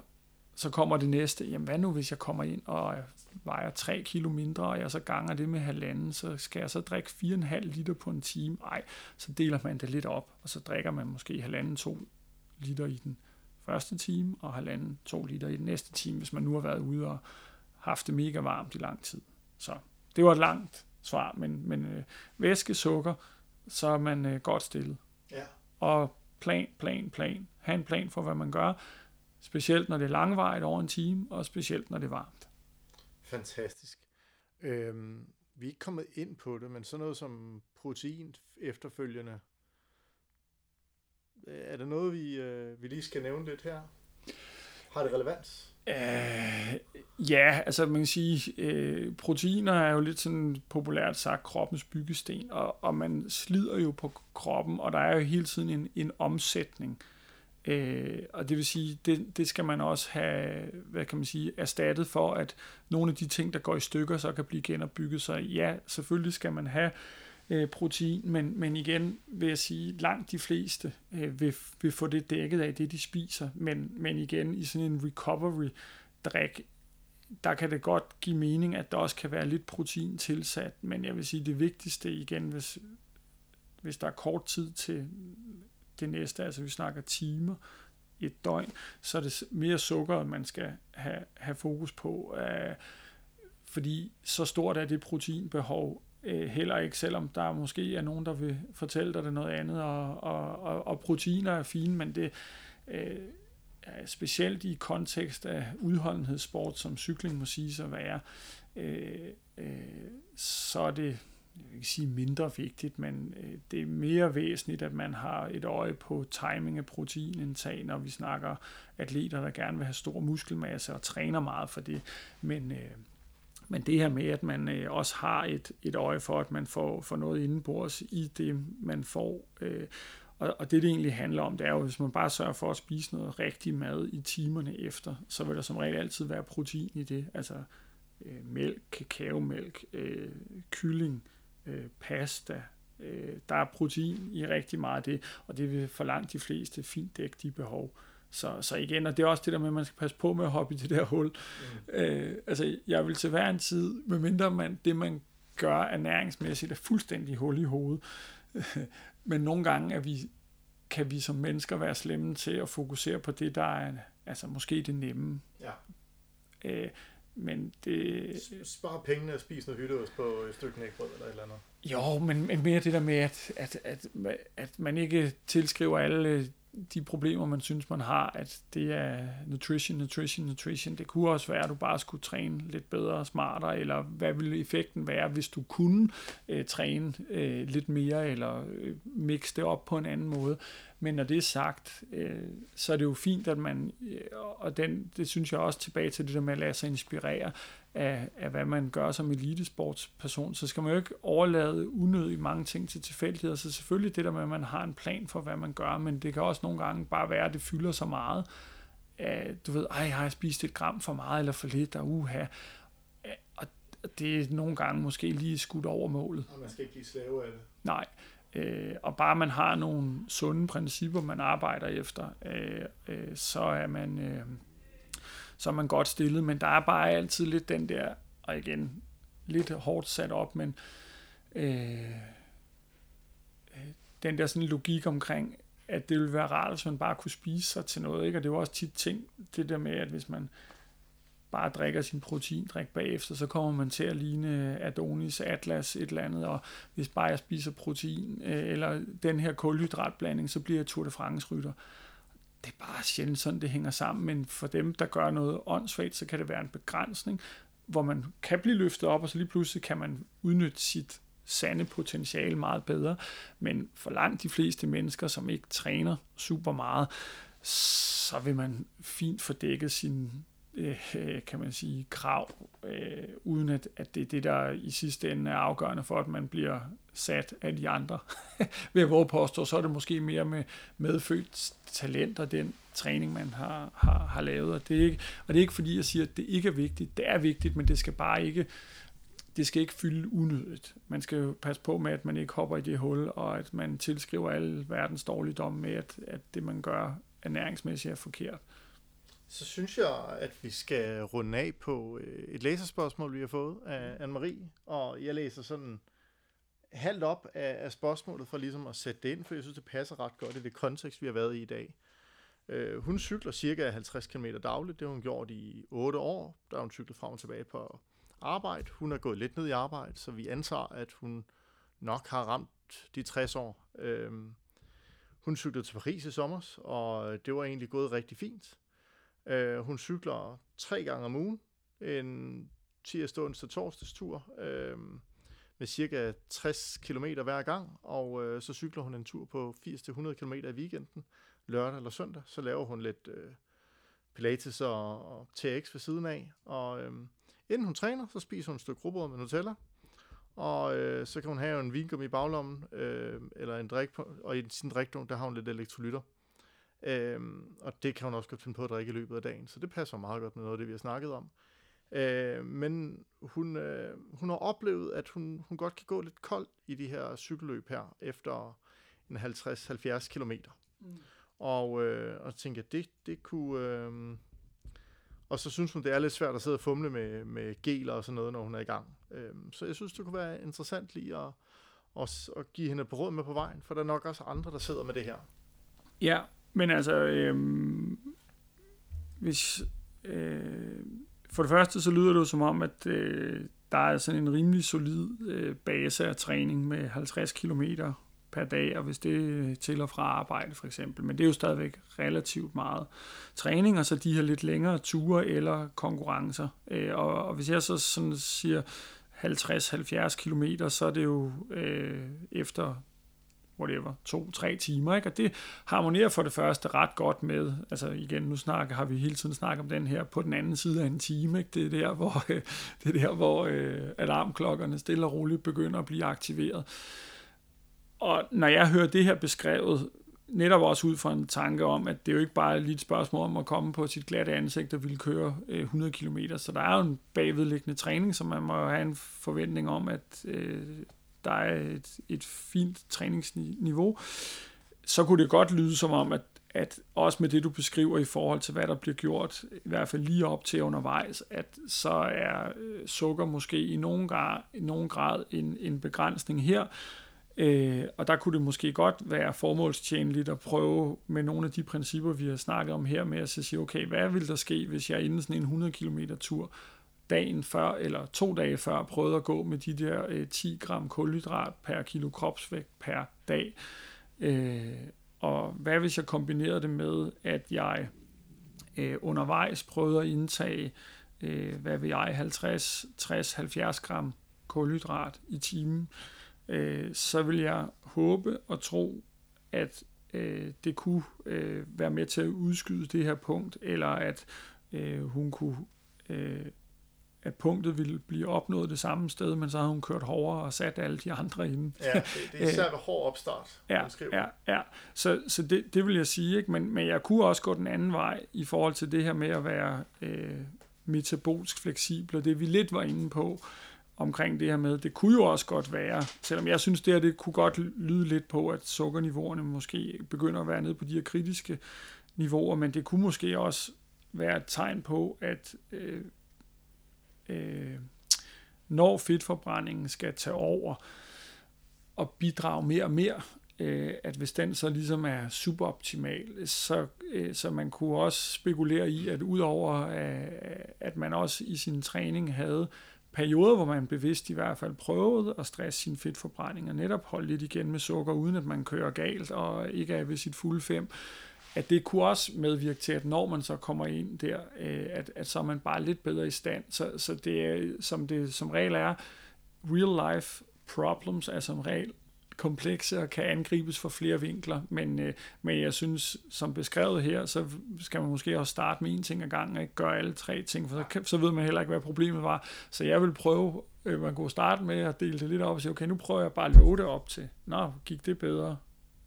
så kommer det næste, jamen hvad nu hvis jeg kommer ind og vejer 3 kilo mindre, og jeg så ganger det med halvanden, så skal jeg så drikke 4,5 liter på en time? Ej, så deler man det lidt op, og så drikker man måske halvanden, to liter i den første time, og halvanden, to liter i den næste time, hvis man nu har været ude og haft det mega varmt i lang tid. Så det var et langt svar, men, men øh, væske, sukker, så er man øh, godt stillet. Ja. Og plan, plan, plan. Ha' en plan for, hvad man gør, specielt når det er langvejt over en time, og specielt når det er varmt. Fantastisk. Øhm, vi er ikke kommet ind på det, men sådan noget som protein efterfølgende, Øh, er der noget, vi, øh, vi lige skal nævne lidt her? Har det relevans? Øh, ja, altså man kan sige, øh, proteiner er jo lidt sådan populært sagt kroppens byggesten, og, og man slider jo på kroppen, og der er jo hele tiden en, en omsætning. Øh, og det vil sige, det, det skal man også have, hvad kan man sige, erstattet for, at nogle af de ting, der går i stykker, så kan blive genopbygget. Så ja, selvfølgelig skal man have øh, Øh, protein, men, men igen vil jeg sige, langt de fleste øh, vil, vil få det dækket af det, de spiser, men, men igen i sådan en recovery-drik, der kan det godt give mening, at der også kan være lidt protein tilsat, men jeg vil sige, det vigtigste igen, hvis, hvis der er kort tid til det næste, altså vi snakker timer, et døgn, så er det mere sukker, man skal have, have fokus på, øh, fordi så stort er det proteinbehov øh, heller ikke, selvom der måske er nogen, der vil fortælle dig det noget andet, og, og, og, og proteiner er fine, men det øh, er specielt i kontekst af udholdenhedssport, som cykling må sige sig være, øh, øh, så er det jeg vil ikke sige mindre vigtigt, men øh, det er mere væsentligt, at man har et øje på timing af proteinindtag, når vi snakker atleter, der gerne vil have stor muskelmasse og træner meget for det. Men, øh, men det her med, at man øh, også har et, et øje for, at man får, får noget indenbords i det, man får. Øh, og, og det, det egentlig handler om, det er jo, hvis man bare sørger for at spise noget rigtig mad i timerne efter, så vil der som regel altid være protein i det. Altså øh, mælk, kakaomælk, øh, kylling, øh, pasta. Øh, der er protein i rigtig meget af det, og det vil for langt de fleste fint dække de behov. Så, så igen, og det er også det der med, at man skal passe på med at hoppe i det der hul. Mm. Øh, altså, jeg vil til hver en tid, medmindre man, det man gør ernæringsmæssigt, er fuldstændig hul i hovedet. Men nogle gange er vi, kan vi som mennesker være slemme til at fokusere på det, der er altså måske det nemme. Ja. Øh, men det... Spare pengene og spise noget hytteost på et stykke knækbrød eller et eller andet. Jo, men, men mere det der med, at, at, at, at man ikke tilskriver alle øh, de problemer, man synes, man har, at det er nutrition, nutrition, nutrition. Det kunne også være, at du bare skulle træne lidt bedre og smartere, eller hvad ville effekten være, hvis du kunne øh, træne øh, lidt mere, eller øh, mixe det op på en anden måde. Men når det er sagt, øh, så er det jo fint, at man, øh, og den, det synes jeg også tilbage til det der med at lade sig inspirere, af, af hvad man gør som elitesportsperson, så skal man jo ikke overlade unødigt mange ting til tilfældigheder. Så selvfølgelig det der med, at man har en plan for, hvad man gør, men det kan også nogle gange bare være, at det fylder så meget. Du ved, ej, har jeg spist et gram for meget eller for lidt, og uha. Og det er nogle gange måske lige skudt over målet. Og man skal ikke blive slave af det. Nej. Øh, og bare man har nogle sunde principper, man arbejder efter, øh, øh, så er man... Øh, så er man godt stillet, men der er bare altid lidt den der, og igen, lidt hårdt sat op, men øh, øh, den der sådan logik omkring, at det ville være rart, hvis man bare kunne spise sig til noget, ikke? og det var også tit ting, det der med, at hvis man bare drikker sin proteindrik bagefter, så kommer man til at ligne Adonis, Atlas, et eller andet, og hvis bare jeg spiser protein, øh, eller den her kulhydratblanding, så bliver jeg Tour de France-rytter. Øh, det er bare sjældent sådan, det hænger sammen, men for dem, der gør noget åndssvagt, så kan det være en begrænsning, hvor man kan blive løftet op, og så lige pludselig kan man udnytte sit sande potentiale meget bedre. Men for langt de fleste mennesker, som ikke træner super meget, så vil man fint få dækket sin øh, kan man sige, krav, øh, uden at, at det er det, der i sidste ende er afgørende for, at man bliver sat af de andre. Ved at våge påstå, så er det måske mere med medfødt talent og den træning, man har, har, har lavet. Og det, er ikke, og det er ikke fordi, jeg siger, at det ikke er vigtigt. Det er vigtigt, men det skal bare ikke det skal ikke fylde unødigt. Man skal jo passe på med, at man ikke hopper i det hul, og at man tilskriver alle verdens dårligdomme med, at, at det, man gør ernæringsmæssigt, er forkert. Så synes jeg, at vi skal runde af på øh, et læserspørgsmål, vi har fået af Anne-Marie. Og jeg læser sådan halvt op af, af spørgsmålet for ligesom at sætte det ind, for jeg synes, det passer ret godt i det kontekst, vi har været i i dag. Øh, hun cykler cirka 50 km dagligt. Det har hun gjort i 8 år. Der har hun cyklet frem og tilbage på arbejde. Hun er gået lidt ned i arbejde, så vi antager, at hun nok har ramt de 60 år. Øh, hun cyklede til Paris i sommer, og det var egentlig gået rigtig fint. Øh, hun cykler tre gange om ugen, en tirsdag, onsdag, torsdags tur, øh, med cirka 60 km hver gang, og øh, så cykler hun en tur på 80-100 km i weekenden, lørdag eller søndag. Så laver hun lidt øh, pilates og, og TX ved siden af, og øh, inden hun træner, så spiser hun et stykke rugbrød med Nutella, og øh, så kan hun have en vingum i baglommen, øh, eller en drik på, og i sin drikdunk, der har hun lidt elektrolytter. Øhm, og det kan hun også godt finde på at drikke i løbet af dagen, så det passer meget godt med noget af det, vi har snakket om. Øh, men hun, øh, hun har oplevet, at hun, hun godt kan gå lidt kold i de her cykelløb her, efter en 50-70 kilometer. Mm. Og, øh, og tænkte, at det, det kunne... Øh, og så synes hun, det er lidt svært at sidde og fumle med, med geler og sådan noget, når hun er i gang. Øh, så jeg synes, det kunne være interessant lige at, at, at give hende på råd med på vejen, for der er nok også andre, der sidder med det her. Ja, men altså, øh, hvis, øh, for det første så lyder det jo som om, at øh, der er sådan en rimelig solid øh, base af træning med 50 km per dag, og hvis det øh, til og fra arbejde for eksempel, men det er jo stadigvæk relativt meget træning, og så de her lidt længere ture eller konkurrencer. Øh, og, og hvis jeg så sådan siger 50-70 km, så er det jo øh, efter whatever, to-tre timer, ikke? og det harmonerer for det første ret godt med, altså igen, nu snakker, har vi hele tiden snakket om den her på den anden side af en time, ikke? det er der, hvor, øh, det er der, hvor øh, alarmklokkerne stille og roligt begynder at blive aktiveret. Og når jeg hører det her beskrevet, netop også ud fra en tanke om, at det er jo ikke bare lige et spørgsmål om at komme på sit glatte ansigt og ville køre øh, 100 km, så der er jo en bagvedliggende træning, som man må have en forventning om, at øh, der er et, et fint træningsniveau, så kunne det godt lyde som om, at, at også med det, du beskriver i forhold til, hvad der bliver gjort, i hvert fald lige op til undervejs, at så er øh, sukker måske i nogen grad, i nogen grad en, en begrænsning her, Øh, og der kunne det måske godt være formålstjenligt at prøve med nogle af de principper, vi har snakket om her, med at sige, okay, hvad vil der ske, hvis jeg inden sådan en 100 km tur dagen før, eller to dage før, prøvede at gå med de der øh, 10 gram kulhydrat per kilo kropsvægt per dag. Øh, og hvad hvis jeg kombinerede det med, at jeg øh, undervejs prøvede at indtage, øh, hvad vil jeg, 50, 60, 70 gram kulhydrat i timen, øh, så vil jeg håbe og tro, at øh, det kunne øh, være med til at udskyde det her punkt, eller at øh, hun kunne øh, at punktet ville blive opnået det samme sted, men så havde hun kørt hårdere og sat alle de andre inde. Ja, det, det er især ved hård opstart, ja, ja, ja. Så, så det, det vil jeg sige, ikke? Men, men jeg kunne også gå den anden vej i forhold til det her med at være øh, metabolsk fleksibel, og det vi lidt var inde på omkring det her med, det kunne jo også godt være, selvom jeg synes det her, det kunne godt lyde lidt på, at sukkerniveauerne måske begynder at være nede på de her kritiske niveauer, men det kunne måske også være et tegn på, at øh, øh, når fedtforbrændingen skal tage over og bidrage mere og mere, øh, at hvis den så ligesom er suboptimal, så, øh, så man kunne også spekulere i, at udover øh, at man også i sin træning havde perioder, hvor man bevidst i hvert fald prøvede at stresse sin fedtforbrænding og netop holde lidt igen med sukker, uden at man kører galt og ikke er ved sit fulde fem, at det kunne også medvirke til, at når man så kommer ind der, øh, at, at så er man bare lidt bedre i stand. Så, så det er, som det som regel er, real life problems er som regel komplekse og kan angribes fra flere vinkler, men, øh, men jeg synes, som beskrevet her, så skal man måske også starte med en ting ad gangen, og ikke gøre alle tre ting, for så, så ved man heller ikke, hvad problemet var. Så jeg vil prøve, øh, man kunne starte med at dele det lidt op og sige, okay, nu prøver jeg bare at love det op til. Nå, gik det bedre?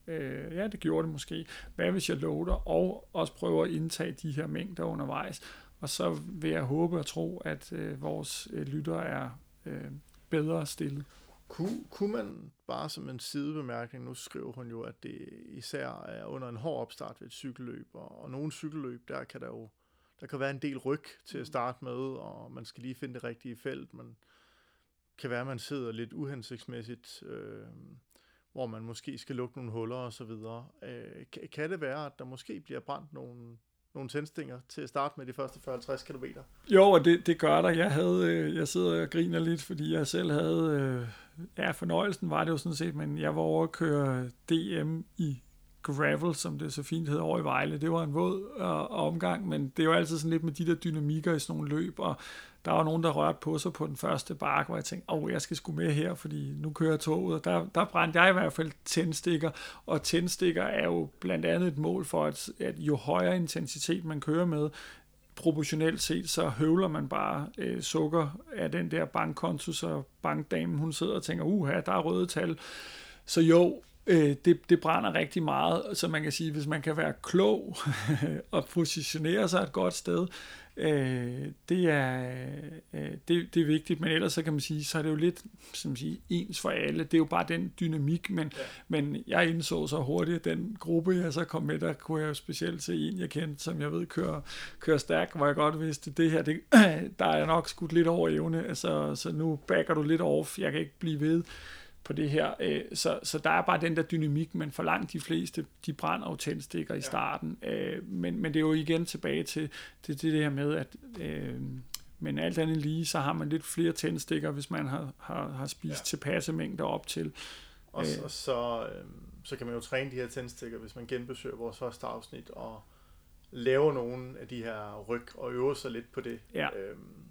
Øh, ja, det gjorde det måske. Hvad hvis jeg loader, og også prøver at indtage de her mængder undervejs? Og så vil jeg håbe og tro, at øh, vores øh, lytter er øh, bedre stillet. Kun, kunne man bare som en sidebemærkning, nu skriver hun jo, at det især er under en hård opstart ved et cykelløb, og, og nogle cykelløb, der kan der jo der kan være en del ryg til at starte med, og man skal lige finde det rigtige felt. men kan være, at man sidder lidt uhensigtsmæssigt, øh, hvor man måske skal lukke nogle huller og så videre. Øh, kan det være, at der måske bliver brændt nogle nogle tændstinger til at starte med de første 40-50 km? Jo, og det, det gør der. Jeg, havde, øh, jeg sidder og griner lidt, fordi jeg selv havde... Øh, ja, fornøjelsen var det jo sådan set, men jeg var over at køre DM i gravel, som det så fint hedder over i Vejle. Det var en våd øh, omgang, men det er jo altid sådan lidt med de der dynamikker i sådan nogle løb, og der var nogen, der rørte på sig på den første bark, hvor jeg tænkte, åh, oh, jeg skal sgu med her, fordi nu kører toget, og der, der brændte jeg i hvert fald tændstikker, og tændstikker er jo blandt andet et mål for, at, at jo højere intensitet man kører med, proportionelt set, så høvler man bare øh, sukker af den der bankkonto, så bankdamen, hun sidder og tænker, uha, der er røde tal. Så jo, øh, det, det brænder rigtig meget, så man kan sige, hvis man kan være klog og positionere sig et godt sted, øh, det, er, øh, det, det er vigtigt, men ellers så kan man sige, så er det jo lidt som sige, ens for alle. Det er jo bare den dynamik, men, ja. men jeg indså så hurtigt, at den gruppe, jeg så kom med, der kunne jeg jo specielt se en, jeg kendte, som jeg ved kører, kører stærkt, hvor jeg godt vidste, det her, det, der er nok skudt lidt over evne, altså, så nu backer du lidt off, jeg kan ikke blive ved på det her. Øh, så, så der er bare den der dynamik, men for langt de fleste, de brænder jo tændstikker i starten. Øh, men, men det er jo igen tilbage til, til det der med, at øh, men alt andet lige, så har man lidt flere tændstikker, hvis man har, har, har spist ja. tilpasse mængder op til. Og så, øh, så, øh, så kan man jo træne de her tændstikker, hvis man genbesøger vores første afsnit, og laver nogle af de her ryg, og øver sig lidt på det. Ja. Øhm,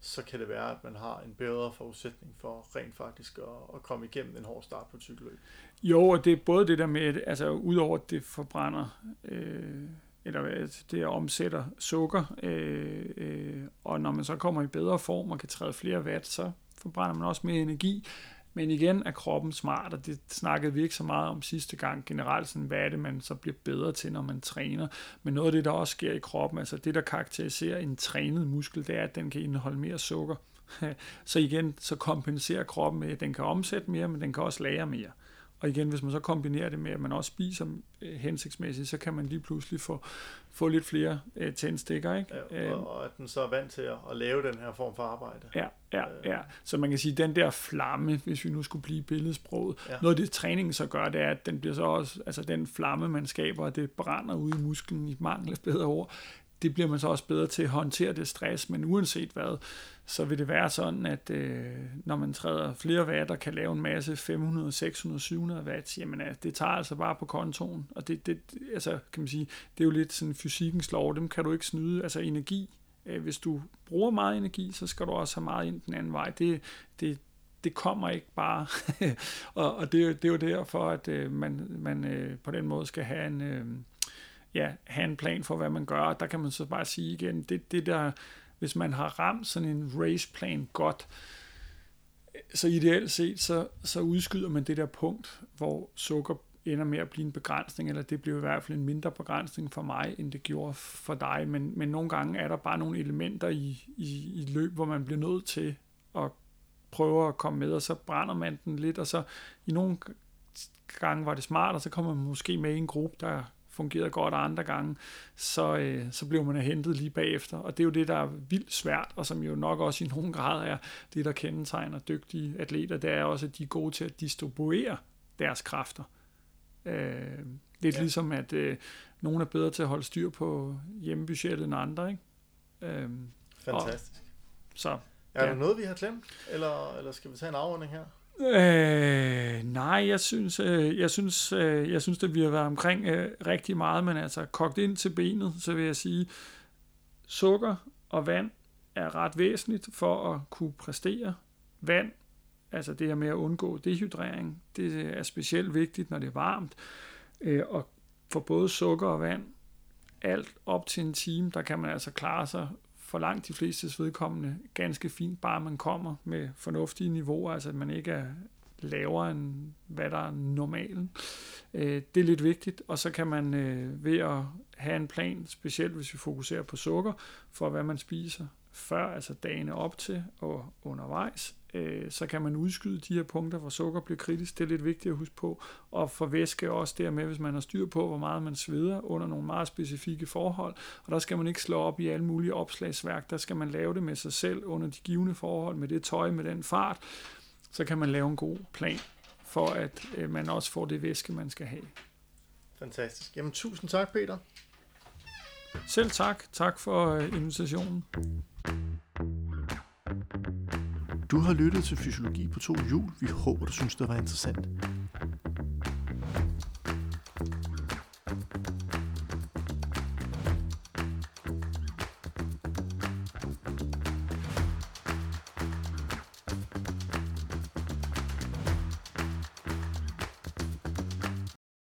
så kan det være, at man har en bedre forudsætning for rent faktisk at, at komme igennem en hård start på et cykelløb. Jo, og det er både det der med, altså udover at det forbrænder, øh, eller at det omsætter sukker, øh, øh, og når man så kommer i bedre form og kan træde flere watt, så forbrænder man også mere energi. Men igen er kroppen smart, og det snakkede vi ikke så meget om sidste gang. Generelt sådan, hvad er det, man så bliver bedre til, når man træner. Men noget af det, der også sker i kroppen, altså det, der karakteriserer en trænet muskel, det er, at den kan indeholde mere sukker. Så igen, så kompenserer kroppen med, at den kan omsætte mere, men den kan også lære mere. Og igen, hvis man så kombinerer det med, at man også spiser øh, hensigtsmæssigt, så kan man lige pludselig få, få lidt flere øh, tændstikker. Ikke? Ja, og, øhm. og at den så er vant til at, at lave den her form for arbejde. Ja, ja, øh. ja. Så man kan sige, at den der flamme, hvis vi nu skulle blive billedsproget, ja. noget af det træningen så gør, det er, at den bliver så også, altså den flamme, man skaber, og det brænder ude i musklen i mangel af bedre ord, det bliver man så også bedre til at håndtere det stress, men uanset hvad, så vil det være sådan, at øh, når man træder flere watt og kan lave en masse 500, 600, 700 watt, jamen altså, det tager altså bare på kontoen, og det, det, altså, kan man sige, det er jo lidt sådan fysikkens lov, dem kan du ikke snyde, altså energi, øh, hvis du bruger meget energi, så skal du også have meget ind den anden vej, det, det, det kommer ikke bare, og, og det, det er jo derfor, at øh, man, man øh, på den måde skal have en, øh, ja, have en plan for, hvad man gør. Der kan man så bare sige igen, det, det der, hvis man har ramt sådan en raceplan godt, så ideelt set, så, så udskyder man det der punkt, hvor sukker ender med at blive en begrænsning, eller det bliver i hvert fald en mindre begrænsning for mig, end det gjorde for dig. Men, men nogle gange er der bare nogle elementer i, i, i løb, hvor man bliver nødt til at prøve at komme med, og så brænder man den lidt, og så i nogle gange var det smart, og så kommer man måske med i en gruppe, der fungerede godt, og andre gange, så, øh, så blev man hentet lige bagefter. Og det er jo det, der er vildt svært, og som jo nok også i nogen grad er det, der kendetegner dygtige atleter, det er også, at de er gode til at distribuere deres kræfter. Øh, lidt ja. ligesom, at øh, nogen er bedre til at holde styr på hjemmebudgettet end andre. Ikke? Øh, Fantastisk. Og, så, er ja. der noget, vi har glemt, eller, eller skal vi tage en afrunding her? Øh, nej, jeg synes, øh, jeg synes, øh, jeg synes, at vi har været omkring øh, rigtig meget, men altså kogt ind til benet, så vil jeg sige, sukker og vand er ret væsentligt for at kunne præstere. Vand, altså det her med at undgå dehydrering, det er specielt vigtigt, når det er varmt. Øh, og for både sukker og vand, alt op til en time, der kan man altså klare sig for langt de fleste vedkommende ganske fint, bare man kommer med fornuftige niveauer, altså at man ikke er lavere end hvad der er normalen. Øh, det er lidt vigtigt, og så kan man øh, ved at have en plan, specielt hvis vi fokuserer på sukker, for hvad man spiser før, altså dagene op til og undervejs, øh, så kan man udskyde de her punkter, hvor sukker bliver kritisk. Det er lidt vigtigt at huske på. Og for væske også dermed, hvis man har styr på, hvor meget man sveder under nogle meget specifikke forhold. Og der skal man ikke slå op i alle mulige opslagsværk. Der skal man lave det med sig selv under de givende forhold, med det tøj, med den fart. Så kan man lave en god plan for, at øh, man også får det væske, man skal have. Fantastisk. Jamen tusind tak, Peter. Selv tak. Tak for øh, invitationen. Du har lyttet til Fysiologi på to hjul. Vi håber, du synes, det var interessant.